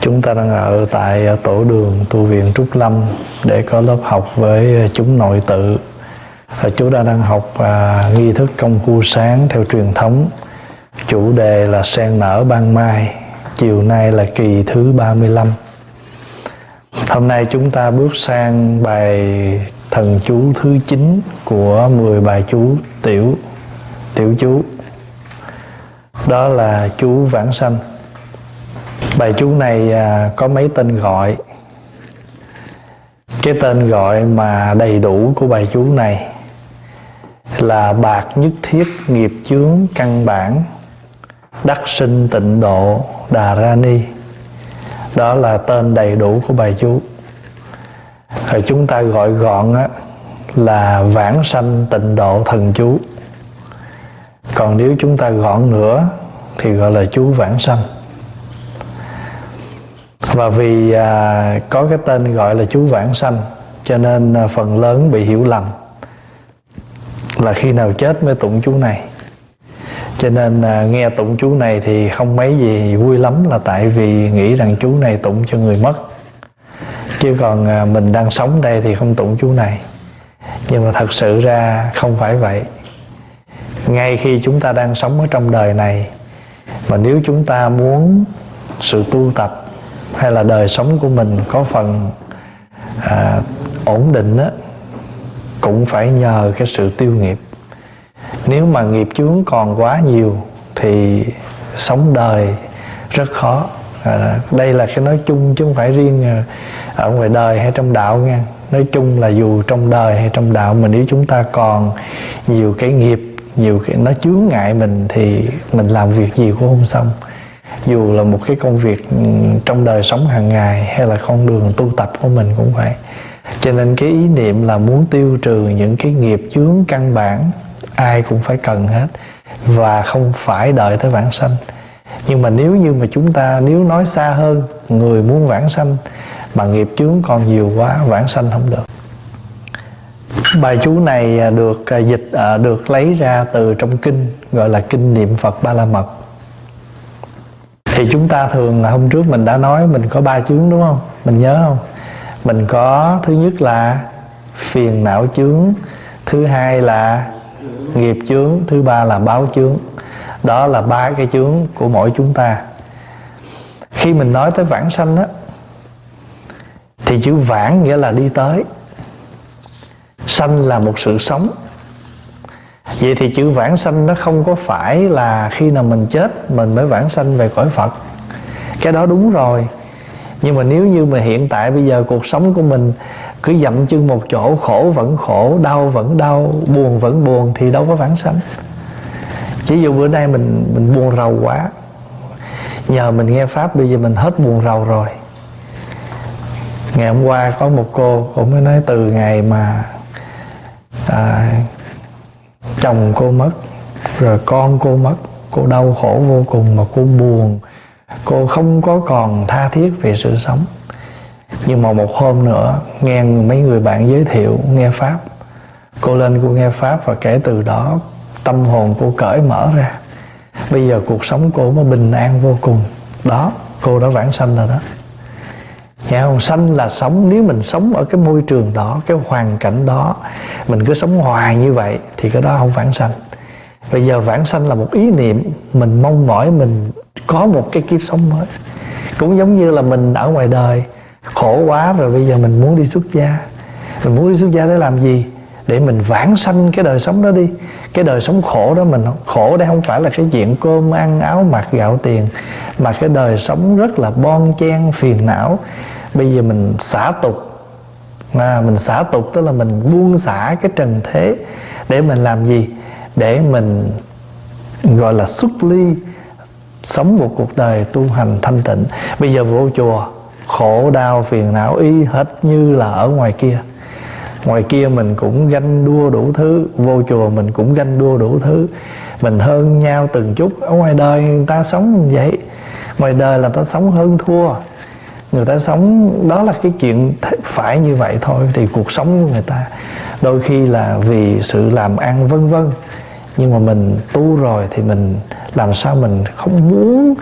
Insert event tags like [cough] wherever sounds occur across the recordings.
Chúng ta đang ở tại ờ, tổ đường tu viện Trúc Lâm để có lớp học với ờ, chúng nội tự. Và chúng ta đang học à, nghi thức công phu sáng theo truyền thống. Chủ đề là sen nở ban mai. Chiều nay là kỳ thứ 35. Hôm nay chúng ta bước sang bài thần chú thứ 9 của 10 bài chú tiểu tiểu chú. Đó là chú vãng sanh bài chú này à, có mấy tên gọi. Cái tên gọi mà đầy đủ của bài chú này là bạc nhất thiết nghiệp chướng căn bản đắc sinh tịnh độ đà ra ni. Đó là tên đầy đủ của bài chú. Rồi chúng ta gọi gọn á, là vãng sanh tịnh độ thần chú. Còn nếu chúng ta gọn nữa thì gọi là chú vãng sanh và vì à, có cái tên gọi là chú vãng sanh cho nên à, phần lớn bị hiểu lầm là khi nào chết mới tụng chú này. Cho nên à, nghe tụng chú này thì không mấy gì vui lắm là tại vì nghĩ rằng chú này tụng cho người mất. Chứ còn à, mình đang sống đây thì không tụng chú này. Nhưng mà thật sự ra không phải vậy. Ngay khi chúng ta đang sống ở trong đời này mà nếu chúng ta muốn sự tu tập hay là đời sống của mình có phần à, ổn định á cũng phải nhờ cái sự tiêu nghiệp. Nếu mà nghiệp chướng còn quá nhiều thì sống đời rất khó. À, đây là cái nói chung chứ không phải riêng ở ngoài đời hay trong đạo nha. Nói chung là dù trong đời hay trong đạo mà nếu chúng ta còn nhiều cái nghiệp nhiều cái nó chướng ngại mình thì mình làm việc gì cũng không xong dù là một cái công việc ừ, trong đời sống hàng ngày hay là con đường tu tập của mình cũng vậy. Cho nên cái ý niệm là muốn tiêu trừ những cái nghiệp chướng căn bản, ai cũng phải cần hết và không phải đợi tới vãng sanh. Nhưng mà nếu như mà chúng ta, nếu nói xa hơn, người muốn vãng sanh mà nghiệp chướng còn nhiều quá, vãng sanh không được. Bài chú này à, được à, dịch à, được lấy ra từ trong kinh, gọi là kinh niệm phật ba la mật thì chúng ta thường là hôm trước mình đã nói mình có ba chướng đúng không? Mình nhớ không? Mình có thứ nhất là phiền não chướng, thứ hai là nghiệp chướng, thứ ba là báo chướng. Đó là ba cái chướng của mỗi chúng ta. Khi mình nói tới vãng sanh á, thì chữ vãng nghĩa là đi tới. Sanh là một sự sống vậy thì chữ vãng sanh nó không có phải là khi nào mình chết mình mới vãng sanh về cõi phật. Cái đó đúng rồi. Nhưng mà nếu như mà hiện tại bây giờ cuộc sống của mình cứ dậm chân một chỗ khổ vẫn khổ đau vẫn đau buồn vẫn buồn thì đâu có vãng sanh. Chỉ dù bữa nay mình mình buồn rầu quá nhờ mình nghe pháp bây giờ mình hết buồn rầu rồi. Ngày hôm qua có một cô cũng mới nói từ ngày mà à, chồng cô mất, rồi con cô mất. Cô đau khổ vô cùng mà cô buồn. Cô không có còn tha thiết về sự sống. Nhưng mà một hôm nữa, nghe mấy người bạn giới thiệu nghe pháp. Cô lên cô nghe pháp và kể từ đó, tâm hồn cô cởi mở ra. Bây giờ cuộc sống cô nó bình an vô cùng. Đó, cô đã vãng sanh rồi đó. Dạ, không? Sanh là sống, Nếu mình sống ở cái môi trường đó, Cái hoàn cảnh đó, Mình cứ sống hoài như vậy Thì cái đó không vãng sanh. Bây giờ vãng sanh là một ý niệm, Mình mong mỏi mình có một cái kiếp sống mới. Cũng giống như là mình ở ngoài đời, Khổ quá rồi bây giờ mình muốn đi xuất gia. Mình muốn đi xuất gia để làm gì? Để mình vãng sanh cái đời sống đó đi. Cái đời sống khổ đó mình Khổ đây không phải là cái chuyện cơm, ăn, áo, mặc, gạo tiền, Mà cái đời sống rất là bon chen, phiền não bây giờ mình xả tục. Mà mình xả tục tức là mình buông xả cái trần thế để mình làm gì? Để mình, gọi là xuất ly sống một cuộc đời tu hành thanh tịnh. Bây giờ vô chùa, khổ, đau, phiền não, y hết như là ở ngoài kia. Ngoài kia mình cũng ganh đua đủ thứ, vô chùa mình cũng ganh đua đủ thứ. Mình hơn nhau từng chút. Ở ngoài đời người ta sống như vậy. Ngoài đời là ta sống hơn thua người ta sống, đó là cái chuyện phải như vậy thôi, thì cuộc sống của người ta đôi khi là vì sự làm ăn vân vân. Nhưng mà mình tu rồi thì mình làm sao mình không muốn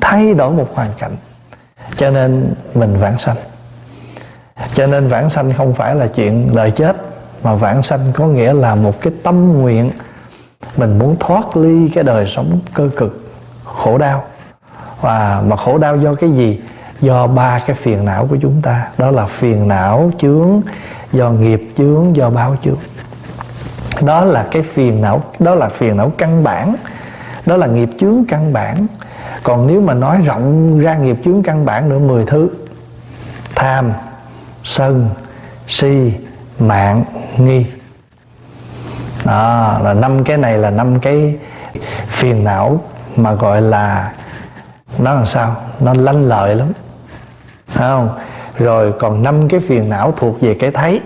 thay đổi một hoàn cảnh. Cho nên mình vãng sanh. Cho nên vãng sanh không phải là chuyện đời chết, mà vãng sanh có nghĩa là một cái tâm nguyện. Mình muốn thoát ly cái đời sống cơ cực, khổ đau. Và mà khổ đau do cái gì? Do ba cái phiền não của chúng ta. Đó là phiền não chướng, do nghiệp chướng, do báo chướng. Đó là cái phiền não, đó là phiền não căn bản. Đó là nghiệp chướng căn bản. Còn nếu mà nói rộng ra nghiệp chướng căn bản nữa 10 thứ. Tham, sân, si, mạng, nghi. Đó, là năm cái này là năm cái phiền não mà gọi là, nó làm sao? Nó lanh lợi lắm không. Rồi còn năm cái phiền não thuộc về cái thấy.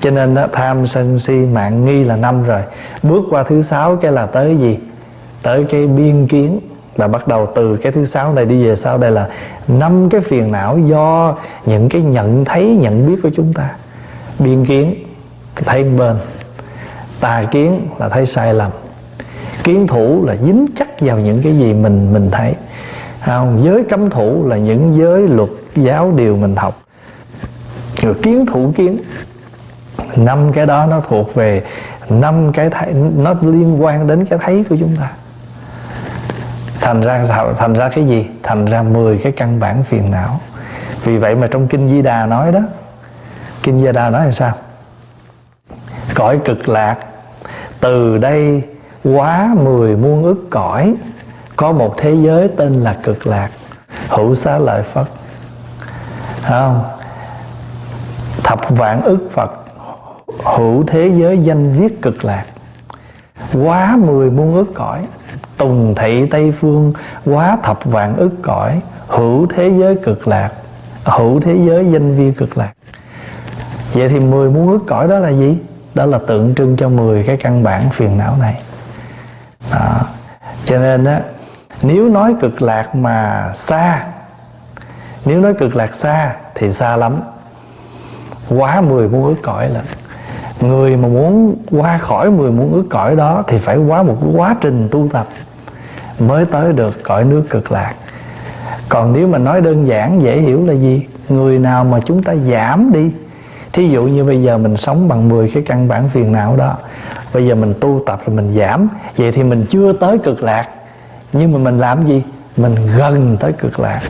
Cho nên đó, tham sân si mạng nghi là năm rồi. Bước qua thứ sáu cái là tới gì? Tới cái biên kiến. Là bắt đầu từ cái thứ sáu này đi về sau đây là năm cái phiền não do những cái nhận thấy nhận biết của chúng ta. Biên kiến thấy bên. Tà kiến là thấy sai lầm. Kiến thủ là dính chắc vào những cái gì mình mình thấy không? giới cấm thủ là những giới luật giáo điều mình học. Rồi kiến thủ kiến. Năm cái đó nó thuộc về năm cái thấy nó liên quan đến cái thấy của chúng ta. Thành ra thành ra cái gì? Thành ra 10 cái căn bản phiền não. Vì vậy mà trong kinh di đà nói đó, kinh di đà nói là sao? Cõi cực lạc, từ đây quá mười muôn ức cõi có một thế giới tên là cực lạc, hữu xá lợi phật. Không? Thập vạn ức phật, hữu thế giới danh viết cực lạc. Quá mười muôn ức cõi, tùng thị tây phương, quá thập vạn ức cõi, hữu thế giới cực lạc, hữu thế giới danh vi cực lạc. Vậy thì mười muôn ức cõi đó là gì? Đó là tượng trưng cho 10 cái căn bản phiền não này. Đó. cho nên á nếu nói cực lạc mà xa, nếu nói cực lạc xa thì xa lắm. Quá 10 muôn ước cõi là người mà muốn qua khỏi 10 muôn ước cõi đó thì phải qua một quá trình tu tập mới tới được cõi nước cực lạc. Còn nếu mà nói đơn giản, dễ hiểu là gì? Người nào mà chúng ta giảm đi, thí dụ như bây giờ mình sống bằng 10 cái căn bản phiền não đó, bây giờ mình tu tập rồi mình giảm, vậy thì mình chưa tới cực lạc nhưng mà mình làm gì? Mình gần tới cực lạc.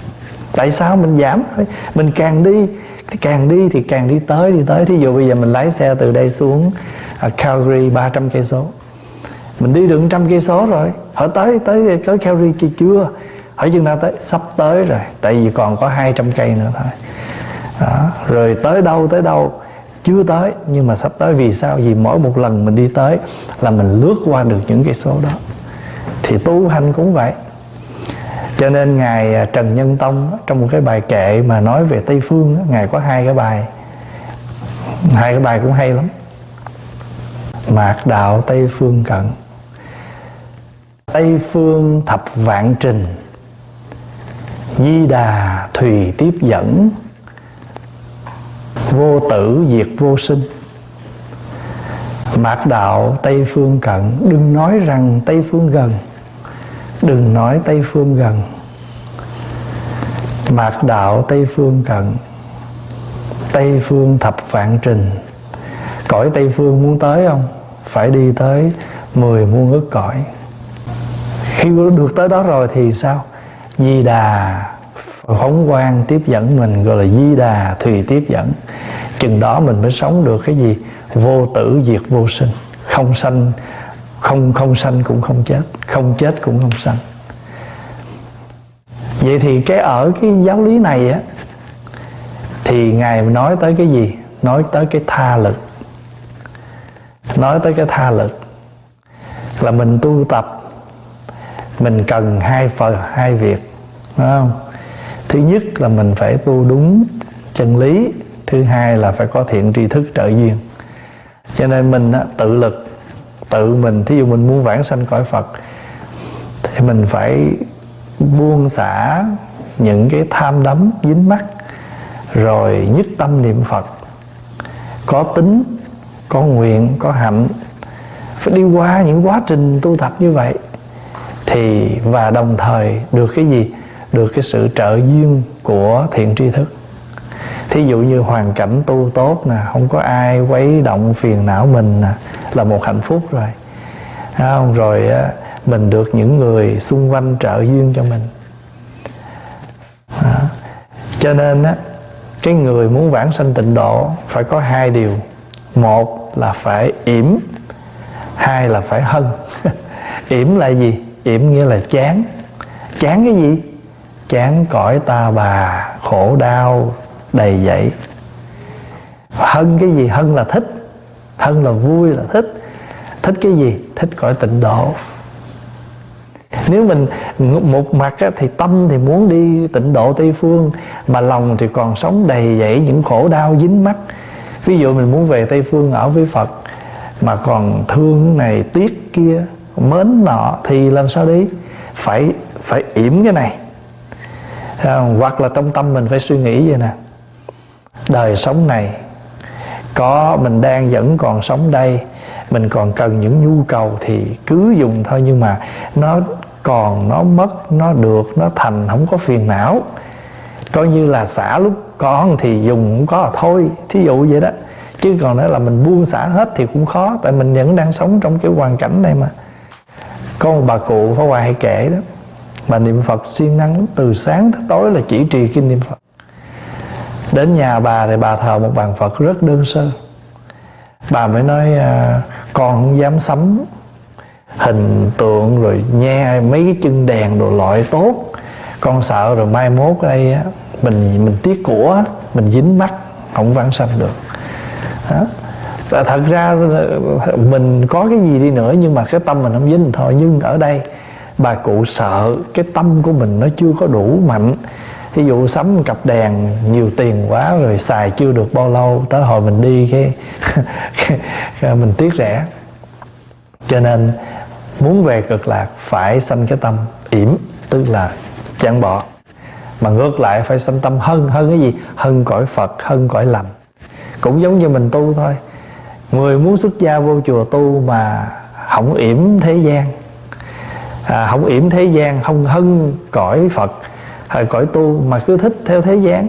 Tại sao mình giảm? Mình càng đi càng đi thì càng đi tới đi tới. Thí dụ bây giờ mình lái xe từ đây xuống uh, Calgary 300 cây số. Mình đi được trăm cây số rồi. Hỏi tới tới tới Calgary kia chưa? Hỏi chừng nào tới? Sắp tới rồi. Tại vì còn có 200 cây nữa thôi. Đó. rồi tới đâu tới đâu? Chưa tới. Nhưng mà sắp tới vì sao? Vì mỗi một lần mình đi tới là mình lướt qua được những cây số đó thì tu hành cũng vậy. Cho nên ngài à, Trần Nhân Tông trong một cái bài kệ mà nói về Tây phương ngài có hai cái bài. Hai cái bài cũng hay lắm. Mạc đạo Tây phương cận. Tây phương thập vạn trình. Di đà thùy tiếp dẫn. Vô tử diệt vô sinh mạc đạo, tây phương cận, đừng nói rằng tây phương gần. Đừng nói tây phương gần. Mạc đạo, tây phương cận, tây phương thập vạn trình. Cõi tây phương muốn tới không? Phải đi tới mười muôn ức cõi. Khi được tới đó rồi thì sao? Di đà phóng quang tiếp dẫn mình, gọi là di đà thùy tiếp dẫn. Chừng đó mình mới sống được cái gì? Vô tử diệt vô sinh. Không sanh, không không sanh cũng không chết. Không chết cũng không sanh. Vậy thì cái ở cái giáo lý này á, thì ngài nói tới cái gì? Nói tới cái tha lực. Nói tới cái tha lực là mình tu tập, mình cần hai phần, hai việc đúng không? Thứ nhất là mình phải tu đúng chân lý, thứ hai là phải có thiện tri thức trợ duyên cho nên mình á, tự lực tự mình thí dụ mình muốn vãng sanh cõi phật thì mình phải buông xả những cái tham đắm dính mắc rồi nhất tâm niệm phật. Có tính có nguyện có hạnh phải đi qua những quá trình tu tập như vậy thì và đồng thời được cái gì? Được cái sự trợ duyên của thiện tri thức thí dụ như hoàn cảnh tu tốt nè không có ai quấy động phiền não mình nè là một hạnh phúc rồi. Không? rồi á, mình được những người xung quanh trợ duyên cho mình. À. cho nên á cái người muốn vãng sanh tịnh độ phải có hai điều. Một là phải yểm hai là phải hân. [laughs] Yểm là gì? Yểm nghĩa là chán. Chán cái gì? Chán cõi ta bà khổ đau đầy dẫy hân cái gì? Hân là thích. Hân là vui là thích. Thích cái gì? Thích cõi tịnh độ. Nếu mình một mặt thì tâm thì muốn đi tịnh độ tây phương, mà lòng thì còn sống đầy dẫy những khổ đau dính mắt ví dụ mình muốn về tây phương ở với phật, mà còn thương này, tiếc kia, mến nọ, thì làm sao đi? Phải phải yểm cái này. Hoặc là trong tâm mình phải suy nghĩ vậy nè đời sống này. Có mình đang vẫn còn sống đây, mình còn cần những nhu cầu thì cứ dùng thôi, nhưng mà nó còn, nó mất, nó được, nó thành, không có phiền não. Coi như là xả lúc con thì dùng cũng có là thôi, thí dụ vậy đó. Chứ còn nữa là mình buông xả hết thì cũng khó, tại mình vẫn đang sống trong cái hoàn cảnh này mà. Có một bà cụ Pháp hoài hay kể đó bà niệm Phật siêng năng từ sáng tới tối là chỉ trì kinh niệm Phật đến nhà bà thì bà thờ một bàn Phật rất đơn sơ. Bà mới nói à, con không dám sắm hình tượng rồi nghe mấy cái chân đèn đồ loại tốt. Con sợ rồi mai mốt ở đây á, mình mình tiếc của mình dính mắt không vãng sanh được. Đó. thật ra mình có cái gì đi nữa nhưng mà cái tâm mình không dính thôi. Nhưng ở đây bà cụ sợ cái tâm của mình nó chưa có đủ mạnh ví dụ sắm một cặp đèn nhiều tiền quá rồi xài chưa được bao lâu tới hồi mình đi cái, cái [laughs] mình tiếc rẻ. Cho nên muốn về cực lạc phải sanh cái tâm yểm tức là chán bỏ. Mà ngược lại phải sanh tâm hân hân cái gì? Hân cõi phật hân cõi lành. Cũng giống như mình tu thôi. Người muốn xuất gia vô chùa tu mà không yểm thế gian. À, không yểm thế gian không hân cõi phật thời cõi tu mà cứ thích theo thế gian.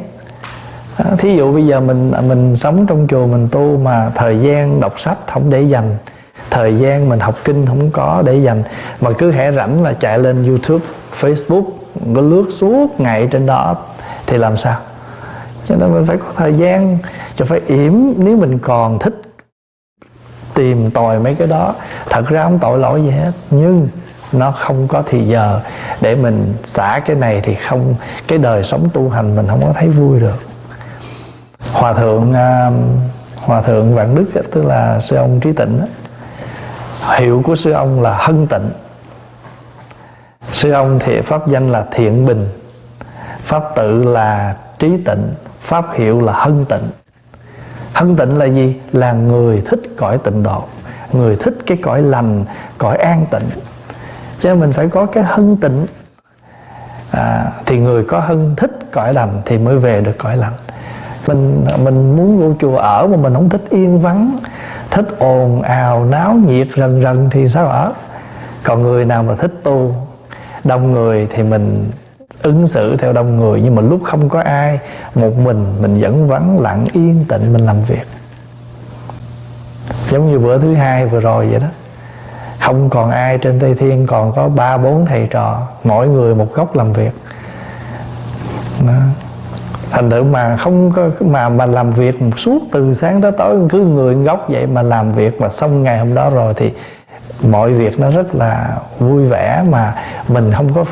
À, thí dụ bây giờ mình à, mình sống trong chùa mình tu mà thời gian đọc sách không để dành thời gian mình học kinh không có để dành mà cứ hẻ rảnh là chạy lên youtube facebook có lướt suốt ngày trên đó thì làm sao? Cho nên mình phải có thời gian cho phải yểm nếu mình còn thích tìm tòi mấy cái đó thật ra không tội lỗi gì hết. Nhưng nó không có thì giờ. Để mình xả cái này thì không, cái đời sống tu hành mình không có thấy vui được. Hòa thượng à, hòa thượng vạn đức tức là sư ông trí tịnh hiệu của sư ông là hân tịnh. Sư ông thì pháp danh là thiện bình. Pháp tự là trí tịnh. Pháp hiệu là hân tịnh. Hân tịnh là gì? Là người thích cõi tịnh độ. Người thích cái cõi lành, cõi an tịnh cho nên mình phải có cái hân tịnh. À, thì người có hân thích cõi lành thì mới về được cõi lành. Mình mình muốn vô chùa ở mà mình không thích yên vắng thích ồn ào náo nhiệt rần rần thì sao ở? Còn người nào mà thích tu đông người thì mình ứng xử theo đông người. Nhưng mà lúc không có ai một mình mình vẫn vắng lặng yên tịnh mình làm việc. Giống như bữa thứ hai vừa rồi vậy đó không còn ai trên tây thiên, còn có ba, bốn thầy trò, mỗi người một góc làm việc đó. thành thử mà không có, mà mà làm việc một suốt từ sáng tới tối, cứ người góc vậy mà làm việc mà xong ngày hôm đó rồi thì mọi việc nó rất là vui vẻ mà mình không có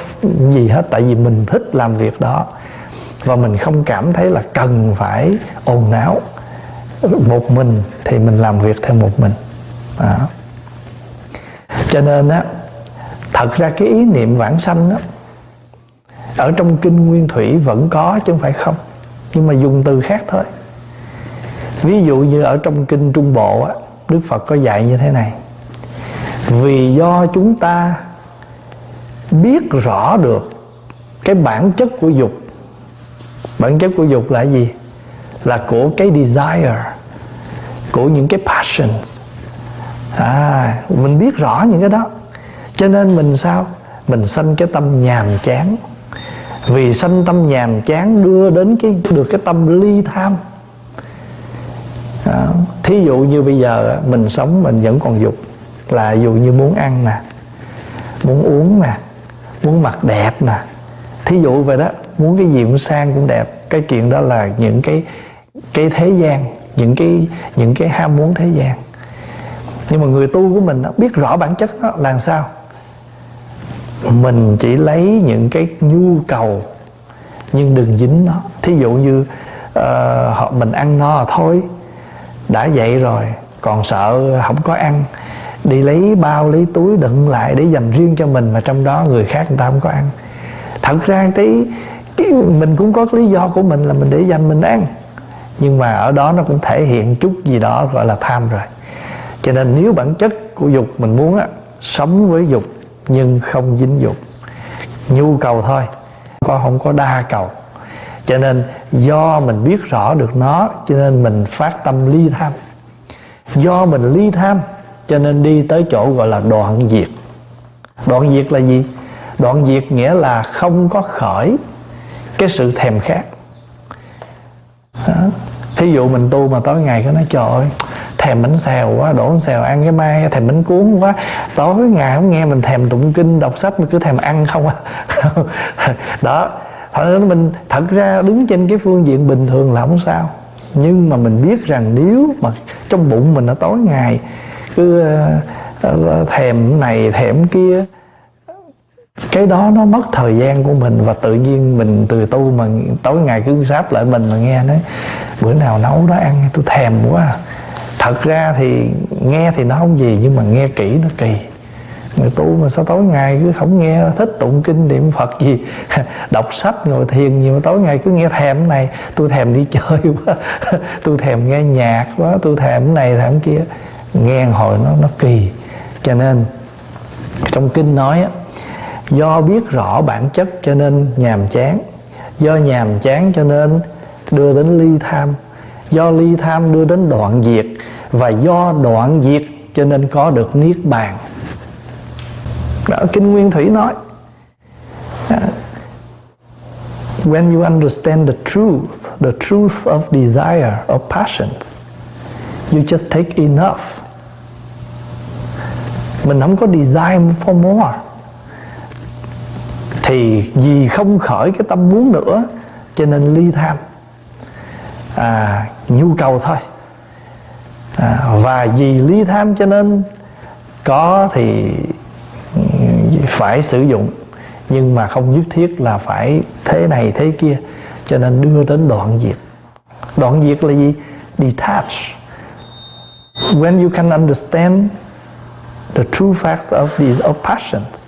gì hết, tại vì mình thích làm việc đó và mình không cảm thấy là cần phải ồn náo một mình thì mình làm việc theo một mình đó cho nên á, thật ra cái ý niệm vãng sanh á, ở trong kinh nguyên thủy vẫn có chứ không phải không. Nhưng mà dùng từ khác thôi. Ví dụ như ở trong kinh trung bộ á, đức phật có dạy như thế này. Vì do chúng ta biết rõ được cái bản chất của dục. Bản chất của dục là gì? Là của cái desire, của những cái passions à mình biết rõ những cái đó. Cho nên mình sao? Mình sanh cái tâm nhàm chán. Vì sanh tâm nhàm chán đưa đến cái được cái tâm ly tham. À, thí dụ như bây giờ mình sống mình vẫn còn dục là dù như muốn ăn nè muốn uống nè muốn mặc đẹp nè. Thí dụ vậy đó muốn cái gì cũng sang cũng đẹp. Cái chuyện đó là những cái cái thế gian những cái những cái ham muốn thế gian nhưng mà người tu của mình đó, biết rõ bản chất đó là sao. Mình chỉ lấy những cái nhu cầu nhưng đừng dính nó. Thí dụ như uh, họ mình ăn no thôi đã vậy rồi còn sợ không có ăn đi lấy bao lấy túi đựng lại để dành riêng cho mình mà trong đó người khác người ta không có ăn. Thật ra cái, cái mình cũng có lý do của mình là mình để dành mình ăn nhưng mà ở đó nó cũng thể hiện chút gì đó gọi là tham rồi cho nên nếu bản chất của dục mình muốn á, sống với dục nhưng không dính dục nhu cầu thôi có không có đa cầu. Cho nên do mình biết rõ được nó cho nên mình phát tâm ly tham. Do mình ly tham cho nên đi tới chỗ gọi là đoạn diệt. Đoạn diệt là gì? Đoạn diệt nghĩa là không có khởi cái sự thèm khát. Đó. thí dụ mình tu mà tối ngày có nói trời ơi thèm bánh xèo quá, đổ bánh xèo ăn cái mai thèm bánh cuốn quá. Tối ngày không nghe mình thèm tụng kinh, đọc sách, mình cứ thèm ăn không à. [laughs] Đó thật mình thật ra đứng trên cái phương diện bình thường là không sao. Nhưng mà mình biết rằng nếu mà trong bụng mình nó tối ngày cứ ờ, ờ, thèm này, thèm kia, cái đó nó mất thời gian của mình và tự nhiên mình từ tu mà tối ngày cứ sáp lại mình mà nghe nói, bữa nào nấu đó ăn, tôi thèm quá à thật ra thì nghe thì nó không gì nhưng mà nghe kỹ nó kỳ. Người tu mà sao tối ngày cứ không nghe thích tụng kinh niệm phật gì? [laughs] Đọc sách ngồi thiền nhiều tối ngày cứ nghe thèm cái này. Tôi thèm đi [laughs] chơi quá. Tôi thèm nghe nhạc quá. Tôi thèm cái này thèm kia. Nghe hồi nó nó kỳ. Cho nên trong kinh nói á, do biết rõ bản chất cho nên nhàm chán. Do nhàm chán cho nên đưa đến ly tham. Do ly tham đưa đến đoạn diệt và do đoạn diệt cho nên có được niết bàn. Đó, kinh nguyên thủy nói à, when you understand the truth the truth of desire of passions you just take enough. Mình không có desire for more. Thì vì không khởi cái tâm muốn nữa cho nên ly tham. À, nhu cầu thôi à, và vì ly tham cho nên có thì ừ, phải sử dụng nhưng mà không nhất thiết là phải thế này thế kia cho nên đưa đến đoạn diệt. Đoạn diệt là gì? Detach. When you can understand the true facts of these of passions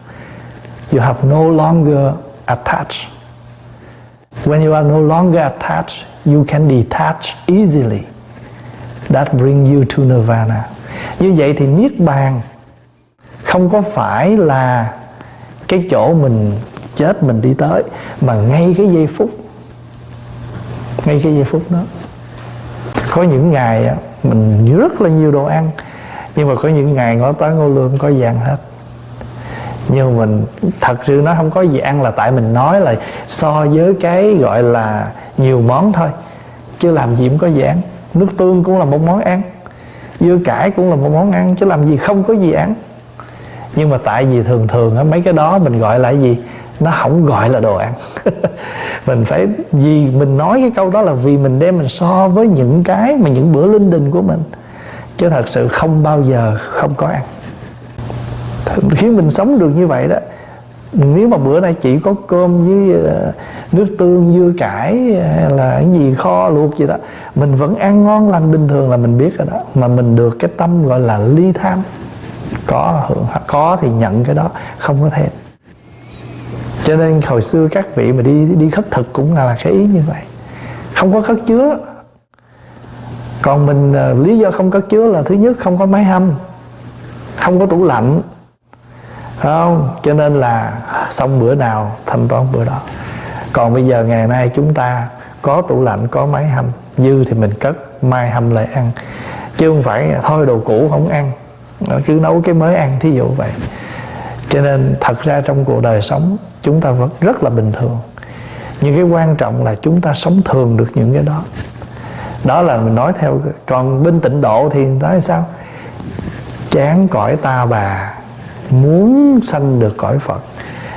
you have no longer attached. When you are no longer attached you can detach easily that bring you to nirvana. Như vậy thì niết bàn không có phải là cái chỗ mình chết, mình đi tới, mà ngay cái giây phút, ngay cái giây phút đó. Có những ngày mình rất là nhiều đồ ăn, nhưng mà có những ngày ngó tới ngô lương có gì ăn hết. Nhưng mình, thật sự nó không có gì ăn là tại mình nói là so với cái gọi là nhiều món thôi, chứ làm gì cũng có gì ăn nước tương cũng là một món ăn, dưa cải cũng là một món ăn, chứ làm gì không có gì ăn. Nhưng mà tại vì thường thường á, mấy cái đó mình gọi là gì? Nó không gọi là đồ ăn. [laughs] Mình phải, vì mình nói cái câu đó là vì mình đem mình so với những cái mà những bữa linh đình của mình. Chứ thật sự không bao giờ không có ăn. Khi mình sống được như vậy đó nếu mà bữa nay chỉ có cơm với ờ, nước tương, dưa cải, hay là cái gì kho luộc gì đó, mình vẫn ăn ngon lành bình thường là mình biết rồi đó. Mà mình được cái tâm gọi là ly tham. Có hưởng, có thì nhận cái đó, không có thêm. Cho nên hồi xưa các vị mà đi đi khất thực cũng là cái ý như vậy. Không có khất chứa. Còn mình ờ, lý do không có chứa là thứ nhất không có máy hâm, không có tủ lạnh không, cho nên là xong bữa nào, thanh toán bữa đó. Còn bây giờ ngày nay chúng ta có tủ lạnh, có máy hâm. Dư thì mình cất, mai hâm lại ăn. Chứ không phải thôi đồ cũ không ăn. Cứ nấu cái mới ăn, thí dụ vậy. Cho nên thật ra trong cuộc đời sống, chúng ta vẫn rất là bình thường. Nhưng cái quan trọng là chúng ta sống thường được những cái đó. Đó là mình nói theo, còn bên tịnh độ thì nói sao? Chán cõi ta bà muốn sanh được cõi phật,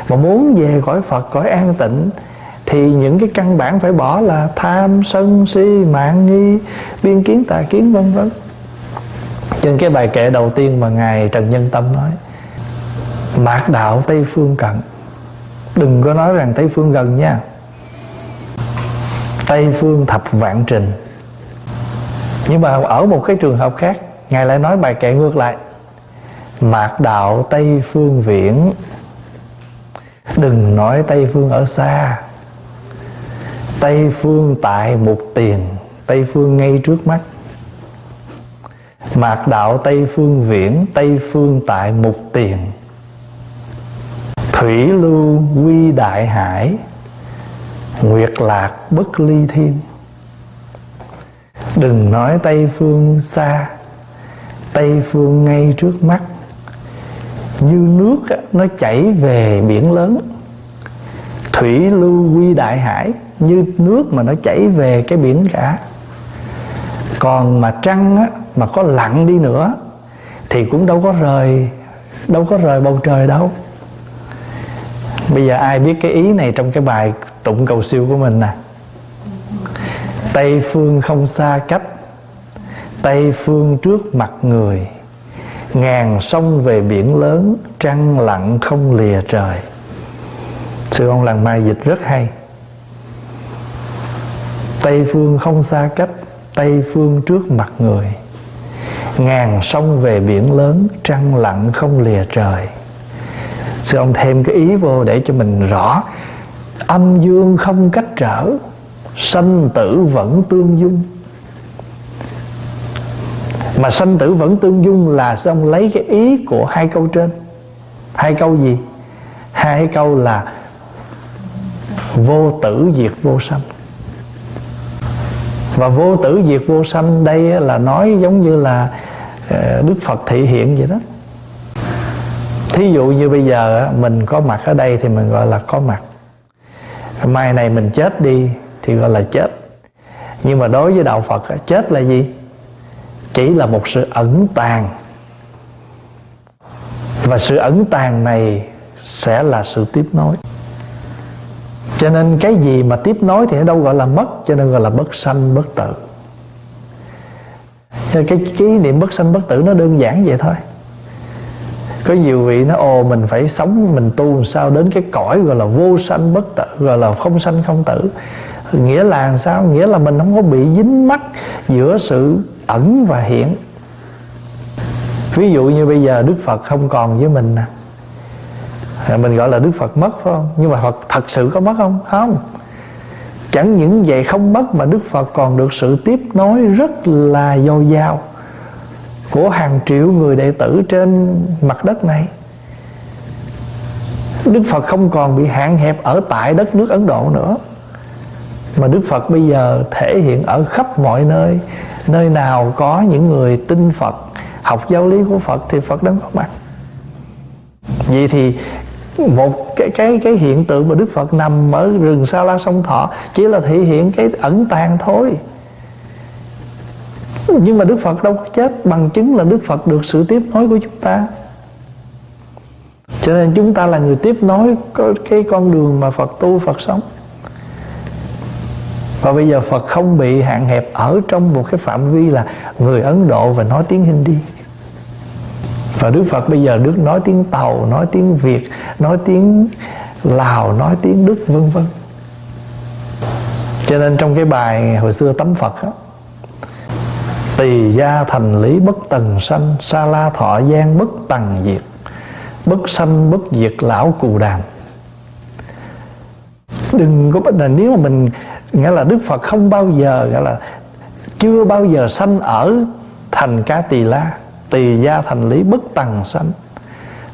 mà muốn về cõi phật, cõi an tịnh, thì những cái căn bản phải bỏ là tham, sân, si, mạng, nghi, biên kiến, tà kiến, vân vân. Trên cái bài kệ đầu tiên mà ngài trần nhân tâm nói, mạt đạo tây phương cận. Đừng có nói rằng tây phương gần nha. Tây phương thập vạn trình. Nhưng mà ở một cái trường hợp khác, ngài lại nói bài kệ ngược lại mạt đạo tây phương viễn. Đừng nói tây phương ở xa. Tây phương tại một tiền, tây phương ngay trước mắt. Mạt đạo tây phương viễn, tây phương tại một tiền. Thủy lưu quy đại hải, nguyệt lạc bất ly thiên. Đừng nói tây phương xa, tây phương ngay trước mắt như nước nó chảy về biển lớn. Thủy lưu quy đại hải như nước mà nó chảy về cái biển cả. Còn mà trăng á, mà có lặn đi nữa thì cũng đâu có rời đâu có rời bầu trời đâu. Bây giờ ai biết cái ý này trong cái bài tụng cầu siêu của mình nè. Tây phương không xa cách tây phương trước mặt người ngàn sông về biển lớn, trăng lặng không lìa trời. Sư ông làng mai dịch rất hay. Tây phương không xa cách, tây phương trước mặt người. Ngàn sông về biển lớn, trăng lặng không lìa trời. Sư ông thêm cái ý vô để cho mình rõ. Âm dương không cách trở, sanh tử vẫn tương dung mà sanh tử vẫn tương dung là xong lấy cái ý của hai câu trên? Hai câu gì? Hai câu là vô tử diệt vô sanh. Và vô tử diệt vô sanh đây là nói giống như là ờ, đức phật thị hiện vậy đó. Thí dụ như bây giờ mình có mặt ở đây thì mình gọi là có mặt. Mai này mình chết đi thì gọi là chết. Nhưng mà đối với đạo phật chết là gì? Chỉ là một sự ẩn tàng. Và sự ẩn tàng này sẽ là sự tiếp nối. Cho nên cái gì mà tiếp nối thì nó đâu gọi là mất, cho nên gọi là bất sanh, bất tử. Cái cái niệm bất sanh, bất tử nó đơn giản vậy thôi. Có nhiều vị nó, ồ, mình phải sống, mình tu làm sao đến cái cõi gọi là vô sanh, bất tử, gọi là không sanh, không tử. Nghĩa là sao? Nghĩa là mình không có bị dính mắc giữa sự ẩn và hiện. Ví dụ như bây giờ đức phật không còn với mình nè. Mình gọi là đức phật mất, phải không? Nhưng mà phật thật sự có mất không? Không. Chẳng những vậy không mất mà đức phật còn được sự tiếp nối rất là dồi dào của hàng triệu người đệ tử trên mặt đất này. Đức Phật không còn bị hạn hẹp ở tại đất nước Ấn Độ nữa. Mà Đức Phật bây giờ thể hiện ở khắp mọi nơi Nơi nào có những người tin Phật, Học giáo lý của Phật thì Phật đang có mặt Vậy thì một cái cái cái hiện tượng mà Đức Phật nằm ở rừng Sa La sông Thọ chỉ là thể hiện cái ẩn tàng thôi. Nhưng mà Đức Phật đâu có chết bằng chứng là Đức Phật được sự tiếp nối của chúng ta. Cho nên chúng ta là người tiếp nối cái con đường mà Phật tu, Phật sống và bây giờ Phật không bị hạn hẹp ở trong một cái phạm vi là người Ấn Độ và nói tiếng Hindi. Và Đức Phật bây giờ Đức nói tiếng Tàu nói tiếng Việt nói tiếng Lào nói tiếng Đức vân vân. Cho nên trong cái bài hồi xưa tấm Phật đó, Tỳ gia thành lý bất tần sanh Sa la thọ gian bất tần diệt Bất sanh bất diệt lão cù đàm Đừng có bất là nếu mà mình Nghĩa là Đức Phật không bao giờ Nghĩa là chưa bao giờ sanh ở Thành ca tỳ la. Tỳ gia thành lý bất tầng sanh.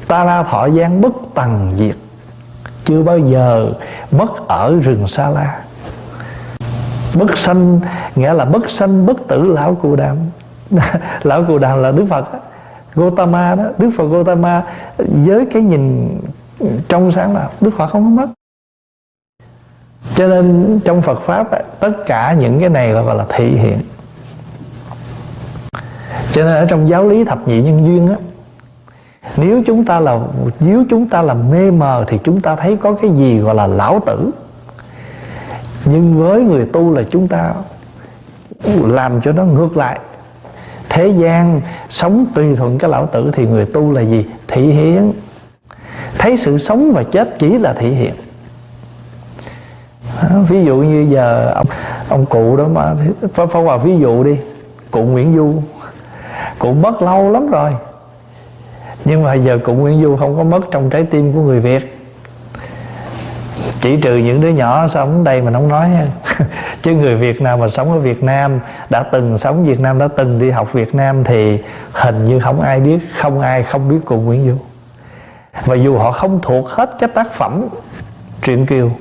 Ta la thọ gian bất tầng diệt. Chưa bao giờ mất ở rừng Sa la. Bất sanh, nghĩa là bất sanh bất tử lão cù đàm. [laughs] Lão cù đàm là đức phật Gotama đó, Đức Phật Gotama, với cái nhìn trong sáng là Đức Phật không có mất cho nên trong Phật pháp tất cả những cái này gọi là thị hiện. Cho nên ở trong giáo lý thập nhị nhân duyên á, nếu chúng ta là, nếu chúng ta là mê mờ thì chúng ta thấy có cái gì gọi là lão tử. Nhưng với người tu là chúng ta làm cho nó ngược lại. Thế gian sống tùy thuận cái lão tử thì người tu là gì? Thị hiện. Thấy sự sống và chết chỉ là thị hiện. [laughs] ví dụ như giờ ông ông cụ đó mà phải phải vào ví dụ đi, cụ Nguyễn Du. Cụ mất lâu lắm rồi. Nhưng mà giờ cụ Nguyễn Du không có mất trong trái tim của người Việt. Chỉ trừ những đứa nhỏ sống đây mà không nói. [laughs] Chứ người Việt nào mà sống ở Việt Nam, đã từng sống Việt Nam, đã từng đi học Việt Nam thì hình như không ai biết, không ai không biết cụ Nguyễn Du. Và dù họ không thuộc hết các tác phẩm truyện kiều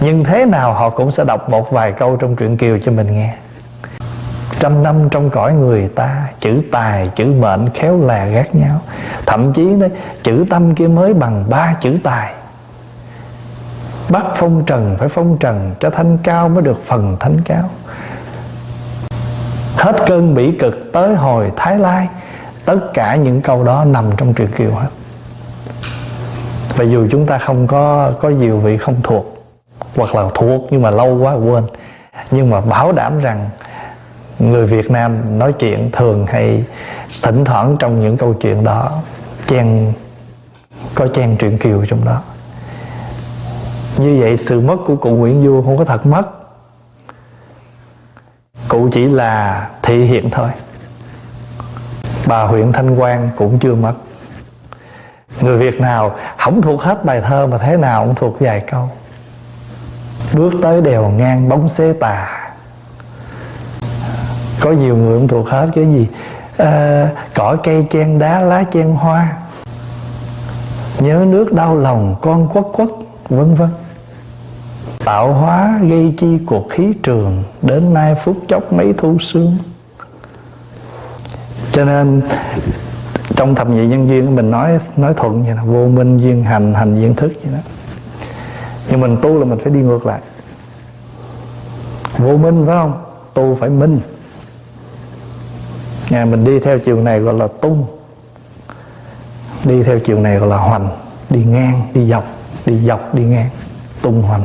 nhưng thế nào họ cũng sẽ đọc một vài câu trong truyện kiều cho mình nghe. Trăm năm trong cõi người ta, chữ tài, chữ mệnh khéo là gác nhau. Thậm chí đấy chữ tâm kia mới bằng ba chữ tài. Bắt phong trần phải phong trần, cho thanh cao mới được phần thanh cao. Hết cơn bỉ cực tới hồi thái lai, tất cả những câu đó nằm trong truyện kiều hết. Và dù chúng ta không có có nhiều vị không thuộc hoặc là thuộc, nhưng mà lâu quá quên. Nhưng mà bảo đảm rằng người Việt Nam nói chuyện thường hay thỉnh thoảng trong những câu chuyện đó, chen, có chen truyện kiều trong đó. Như vậy sự mất của cụ Nguyễn Du không có thật mất. Cụ chỉ là thị hiện thôi. Bà huyện Thanh Quang cũng chưa mất. Người Việt nào không thuộc hết bài thơ mà thế nào cũng thuộc vài câu bước tới đèo ngang bóng xế tà. Có nhiều người cũng thuộc hết cái gì. À, cỏ cây chen đá lá chen hoa. Nhớ nước đau lòng con quất quất vân vân. Tạo hóa gây chi cuộc khí trường đến nay phút chốc mấy thu sương cho nên trong thập nhị nhân duyên mình nói nói thuận vậy là vô minh duyên hành hành duyên thức vậy đó nhưng mình tu là mình phải đi ngược lại. Vô minh phải không? Tu phải minh. Nhà mình đi theo chiều này gọi là tung. Đi theo chiều này gọi là hoành. Đi ngang, đi dọc. Đi dọc, đi ngang. Tung hoành.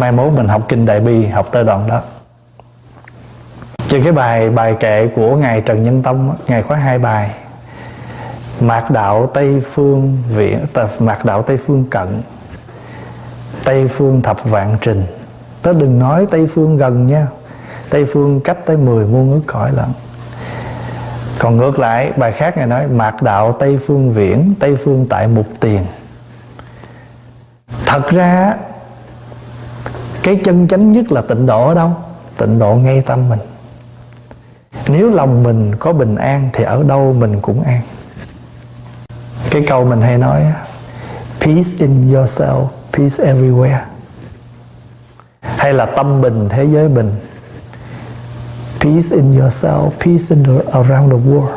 Mai mốt mình học Kinh Đại Bi Học tới đoạn đó. Trên cái bài bài kệ của Ngài Trần Nhân Tông Ngài có hai bài. Mạc đạo Tây Phương Viện Mạc đạo Tây Phương Cận, Tây Phương Thập Vạn Trình. Tớ đừng nói Tây Phương gần nha. Tây phương cách tới 10 muôn ước cõi lận. Còn ngược lại, bài khác này nói, mạc đạo Tây phương viễn, Tây phương tại mục tiền. Thật ra, Cái chân chánh nhất là tịnh độ ở đâu? Tịnh độ ngay tâm mình. Nếu lòng mình có bình an Thì ở đâu mình cũng an. Cái câu mình hay nói Peace in yourself Peace everywhere. Hay là tâm bình thế giới bình. Peace in yourself peace in the, around the world.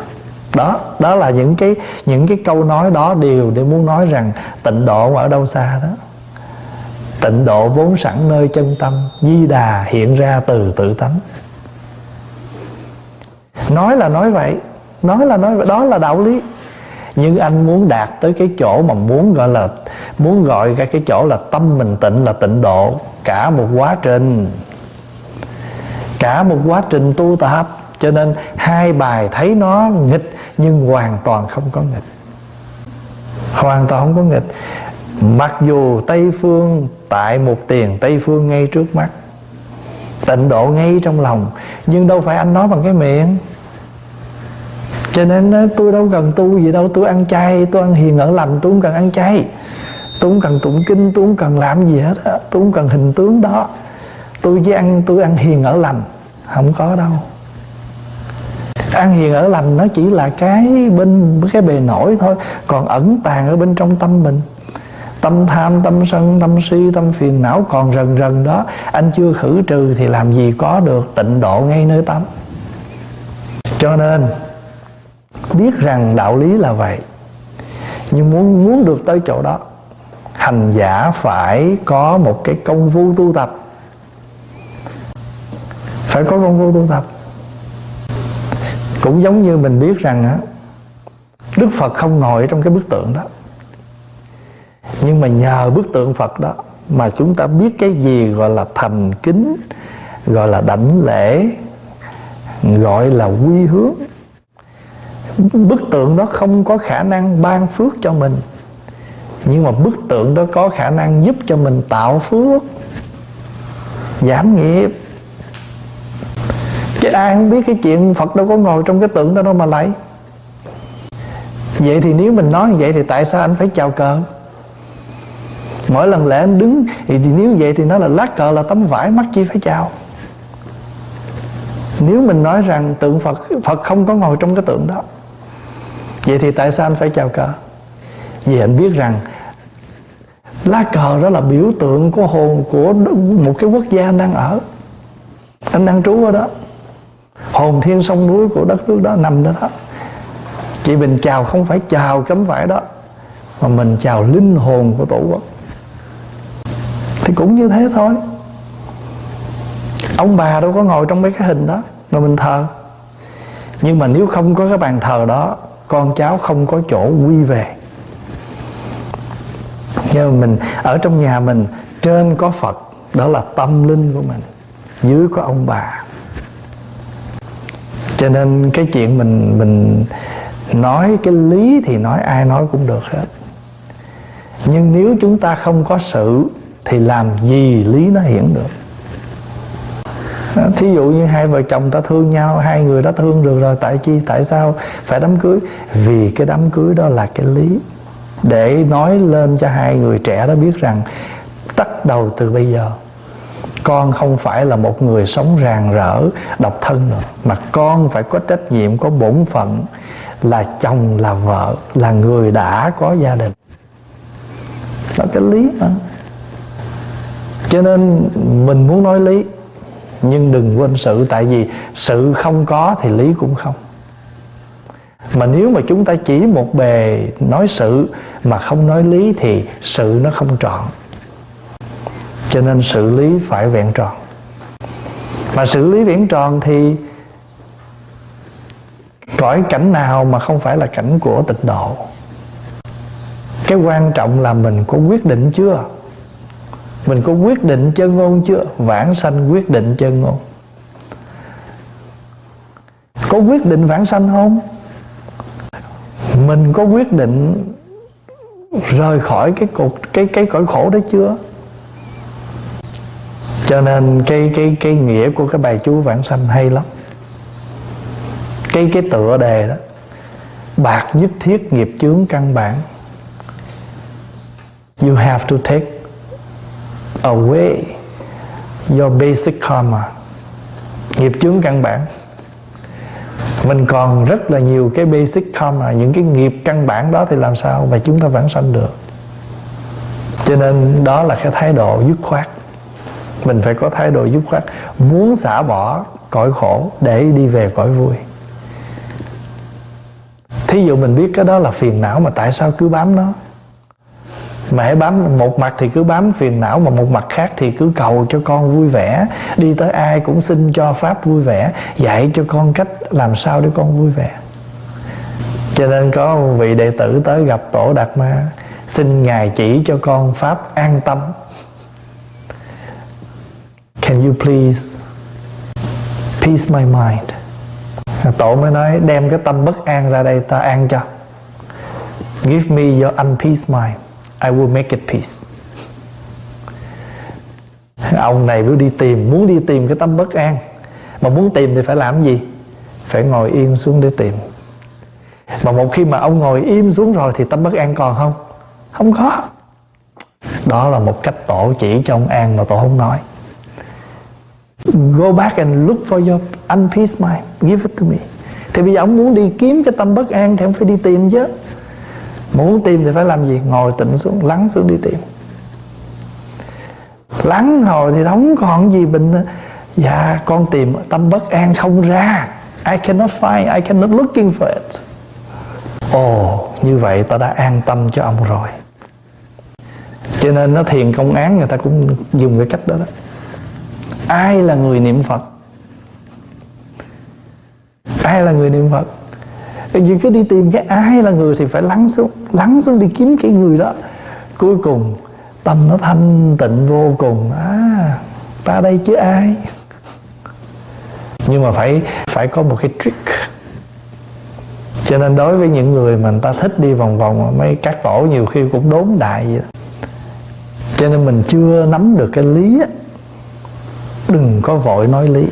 Đó đó là những cái những cái câu nói đó đều để muốn nói rằng tịnh độ ở đâu xa đó. Tịnh độ vốn sẵn nơi chân tâm di đà hiện ra từ tự tánh. Nói là nói vậy nói là nói vậy đó là đạo lý nhưng anh muốn đạt tới cái chỗ mà muốn gọi là, muốn gọi cái cái chỗ là tâm mình tịnh, là tịnh độ cả một quá trình. Cả một quá trình tu tập. Cho nên hai bài thấy nó nghịch nhưng hoàn toàn không có nghịch. Hoàn toàn không có nghịch. Mặc dù tây phương tại một tiền tây phương ngay trước mắt. Tịnh độ ngay trong lòng. Nhưng đâu phải anh nói bằng cái miệng cho nên tôi đâu cần tu gì đâu, tôi ăn chay, tôi ăn hiền, ở lành, tôi không cần ăn chay. Tôi không cần tụng kinh, tôi không cần làm gì hết tôi không cần hình tướng đó. Tôi chỉ ăn, tôi ăn hiền, ở lành, không có đâu. Ăn hiền, ở lành nó chỉ là cái bên, cái bề nổi thôi, còn ẩn tàng ở bên trong tâm mình. Tâm tham, tâm sân, tâm si, tâm phiền não còn rần rần đó. Anh chưa khử trừ thì làm gì có được tịnh độ ngay nơi tâm. Cho nên biết rằng đạo lý là vậy, nhưng muốn muốn được tới chỗ đó, hành giả phải có một cái công phu tu tập. Phải có công phu tu tập. Cũng giống như mình biết rằng á, Đức Phật không ngồi trong cái bức tượng đó. Nhưng mà nhờ bức tượng Phật đó Mà chúng ta biết cái gì gọi là thành kính, Gọi là đảnh lễ, Gọi là quy hướng. Bức tượng đó không có khả năng ban phước cho mình. Nhưng mà bức tượng đó có khả năng giúp cho mình tạo phước Giảm nghiệp. Chứ ai không biết cái chuyện Phật đâu có ngồi trong cái tượng đó đâu mà lấy. Vậy thì nếu mình nói như vậy Thì tại sao anh phải chào cờ? Mỗi lần lễ anh đứng thì, thì nếu vậy thì nó là lá cờ là tấm vải Mắc chi phải chào. Nếu mình nói rằng tượng Phật Phật không có ngồi trong cái tượng đó Vậy thì tại sao anh phải chào cờ? Vì anh biết rằng Lá cờ đó là biểu tượng của hồn Của một cái quốc gia anh đang ở. Anh đang trú ở đó. Hồn thiên sông núi của đất nước đó nằm đó đó. Chị Bình chào không phải chào cấm phải đó, Mà mình chào linh hồn của Tổ quốc. Thì cũng như thế thôi. Ông bà đâu có ngồi trong mấy cái hình đó Mà mình thờ. Nhưng mà nếu không có cái bàn thờ đó con cháu không có chỗ quy về. Nhưng mà mình, Ở trong nhà mình, Trên có Phật, Đó là tâm linh của mình, Dưới có ông bà. Cho nên cái chuyện mình Mình nói cái lý thì nói ai nói cũng được hết. Nhưng nếu chúng ta không có sự, thì làm gì lý nó hiển được? Thí dụ như hai vợ chồng ta thương nhau, hai người đã thương được rồi, tại chi, tại sao phải đám cưới? Vì cái đám cưới đó là cái lý để nói lên cho hai người trẻ đó biết rằng bắt đầu từ bây giờ, con không phải là một người sống ràng rỡ, độc thân nữa, mà con phải có trách nhiệm, có bổn phận là chồng, là vợ, là người đã có gia đình. Là cái lý đó cho nên mình muốn nói lý nhưng đừng quên sự, tại vì sự không có thì lý cũng không. Mà nếu mà chúng ta chỉ một bề nói sự mà không nói lý thì sự nó không trọn. Cho nên xử lý phải vẹn tròn. Mà xử lý vẹn tròn thì cõi cảnh nào mà không phải là cảnh của tịnh độ? Cái quan trọng là mình có quyết định chưa? Mình có quyết định chân ngôn chưa? Vãng sanh quyết định chân ngôn. Có quyết định vãng sanh không? Mình có quyết định rời khỏi cái cục cái cái cõi khổ đó chưa? Cho nên cái cái cái nghĩa của cái bài chú vãng sanh hay lắm. Cái cái tựa đề đó, bạc nhất thiết nghiệp chướng căn bản. You have to take away your basic karma. Nghiệp chướng căn bản. Mình còn rất là nhiều cái basic karma, những cái nghiệp căn bản đó thì làm sao mà chúng ta vãng sanh được? Cho nên đó là cái thái độ dứt khoát. Mình phải có thái độ dứt khoát. Muốn xả bỏ cõi khổ để đi về cõi vui. Thí dụ mình biết cái đó là phiền não mà tại sao cứ bám nó? Mà hãy bám, một mặt thì cứ bám phiền não mà một mặt khác thì cứ cầu cho con vui vẻ. Đi tới ai cũng xin cho pháp vui vẻ, dạy cho con cách làm sao để con vui vẻ. Cho nên có một vị đệ tử tới gặp tổ đạt ma, xin ngài chỉ cho con pháp an tâm. Can you please peace my mind? Tổ mới nói, đem cái tâm bất an ra đây ta an cho. Give me your unpeace mind. I will make it peace. Ông này cứ đi tìm, muốn đi tìm cái tâm bất an. Mà muốn tìm thì phải làm gì? Phải ngồi im xuống để tìm. Mà một khi mà ông ngồi im xuống rồi thì tâm bất an còn không? Không có. Đó là một cách tổ chỉ cho ông an mà tổ không nói. Go back and look for your unpeace mind. Give it to me. Thì bây giờ ông muốn đi kiếm cái tâm bất an Thì ông phải đi tìm chứ muốn tìm thì phải làm gì? Ngồi tịnh xuống, lắng xuống đi tìm Lắng hồi thì không còn gì bình Dạ con tìm tâm bất an không ra. I cannot find I cannot looking for it. Ồ như vậy ta đã an tâm cho ông rồi. Cho nên nó thiền công án người ta cũng dùng cái cách đó đó. Ai là người niệm phật? Ai là người niệm phật? Vì cứ đi tìm cái ai là người thì phải lắng xuống lắng xuống đi kiếm cái người đó. Cuối cùng, tâm nó thanh tịnh vô cùng. À ta đây chứ ai? Nhưng mà phải phải có một cái trick. Cho nên đối với những người mà người ta thích đi vòng vòng, mấy các tổ nhiều khi cũng đốn đại vậy cho nên mình chưa nắm được cái lý á. Đừng có vội nói lý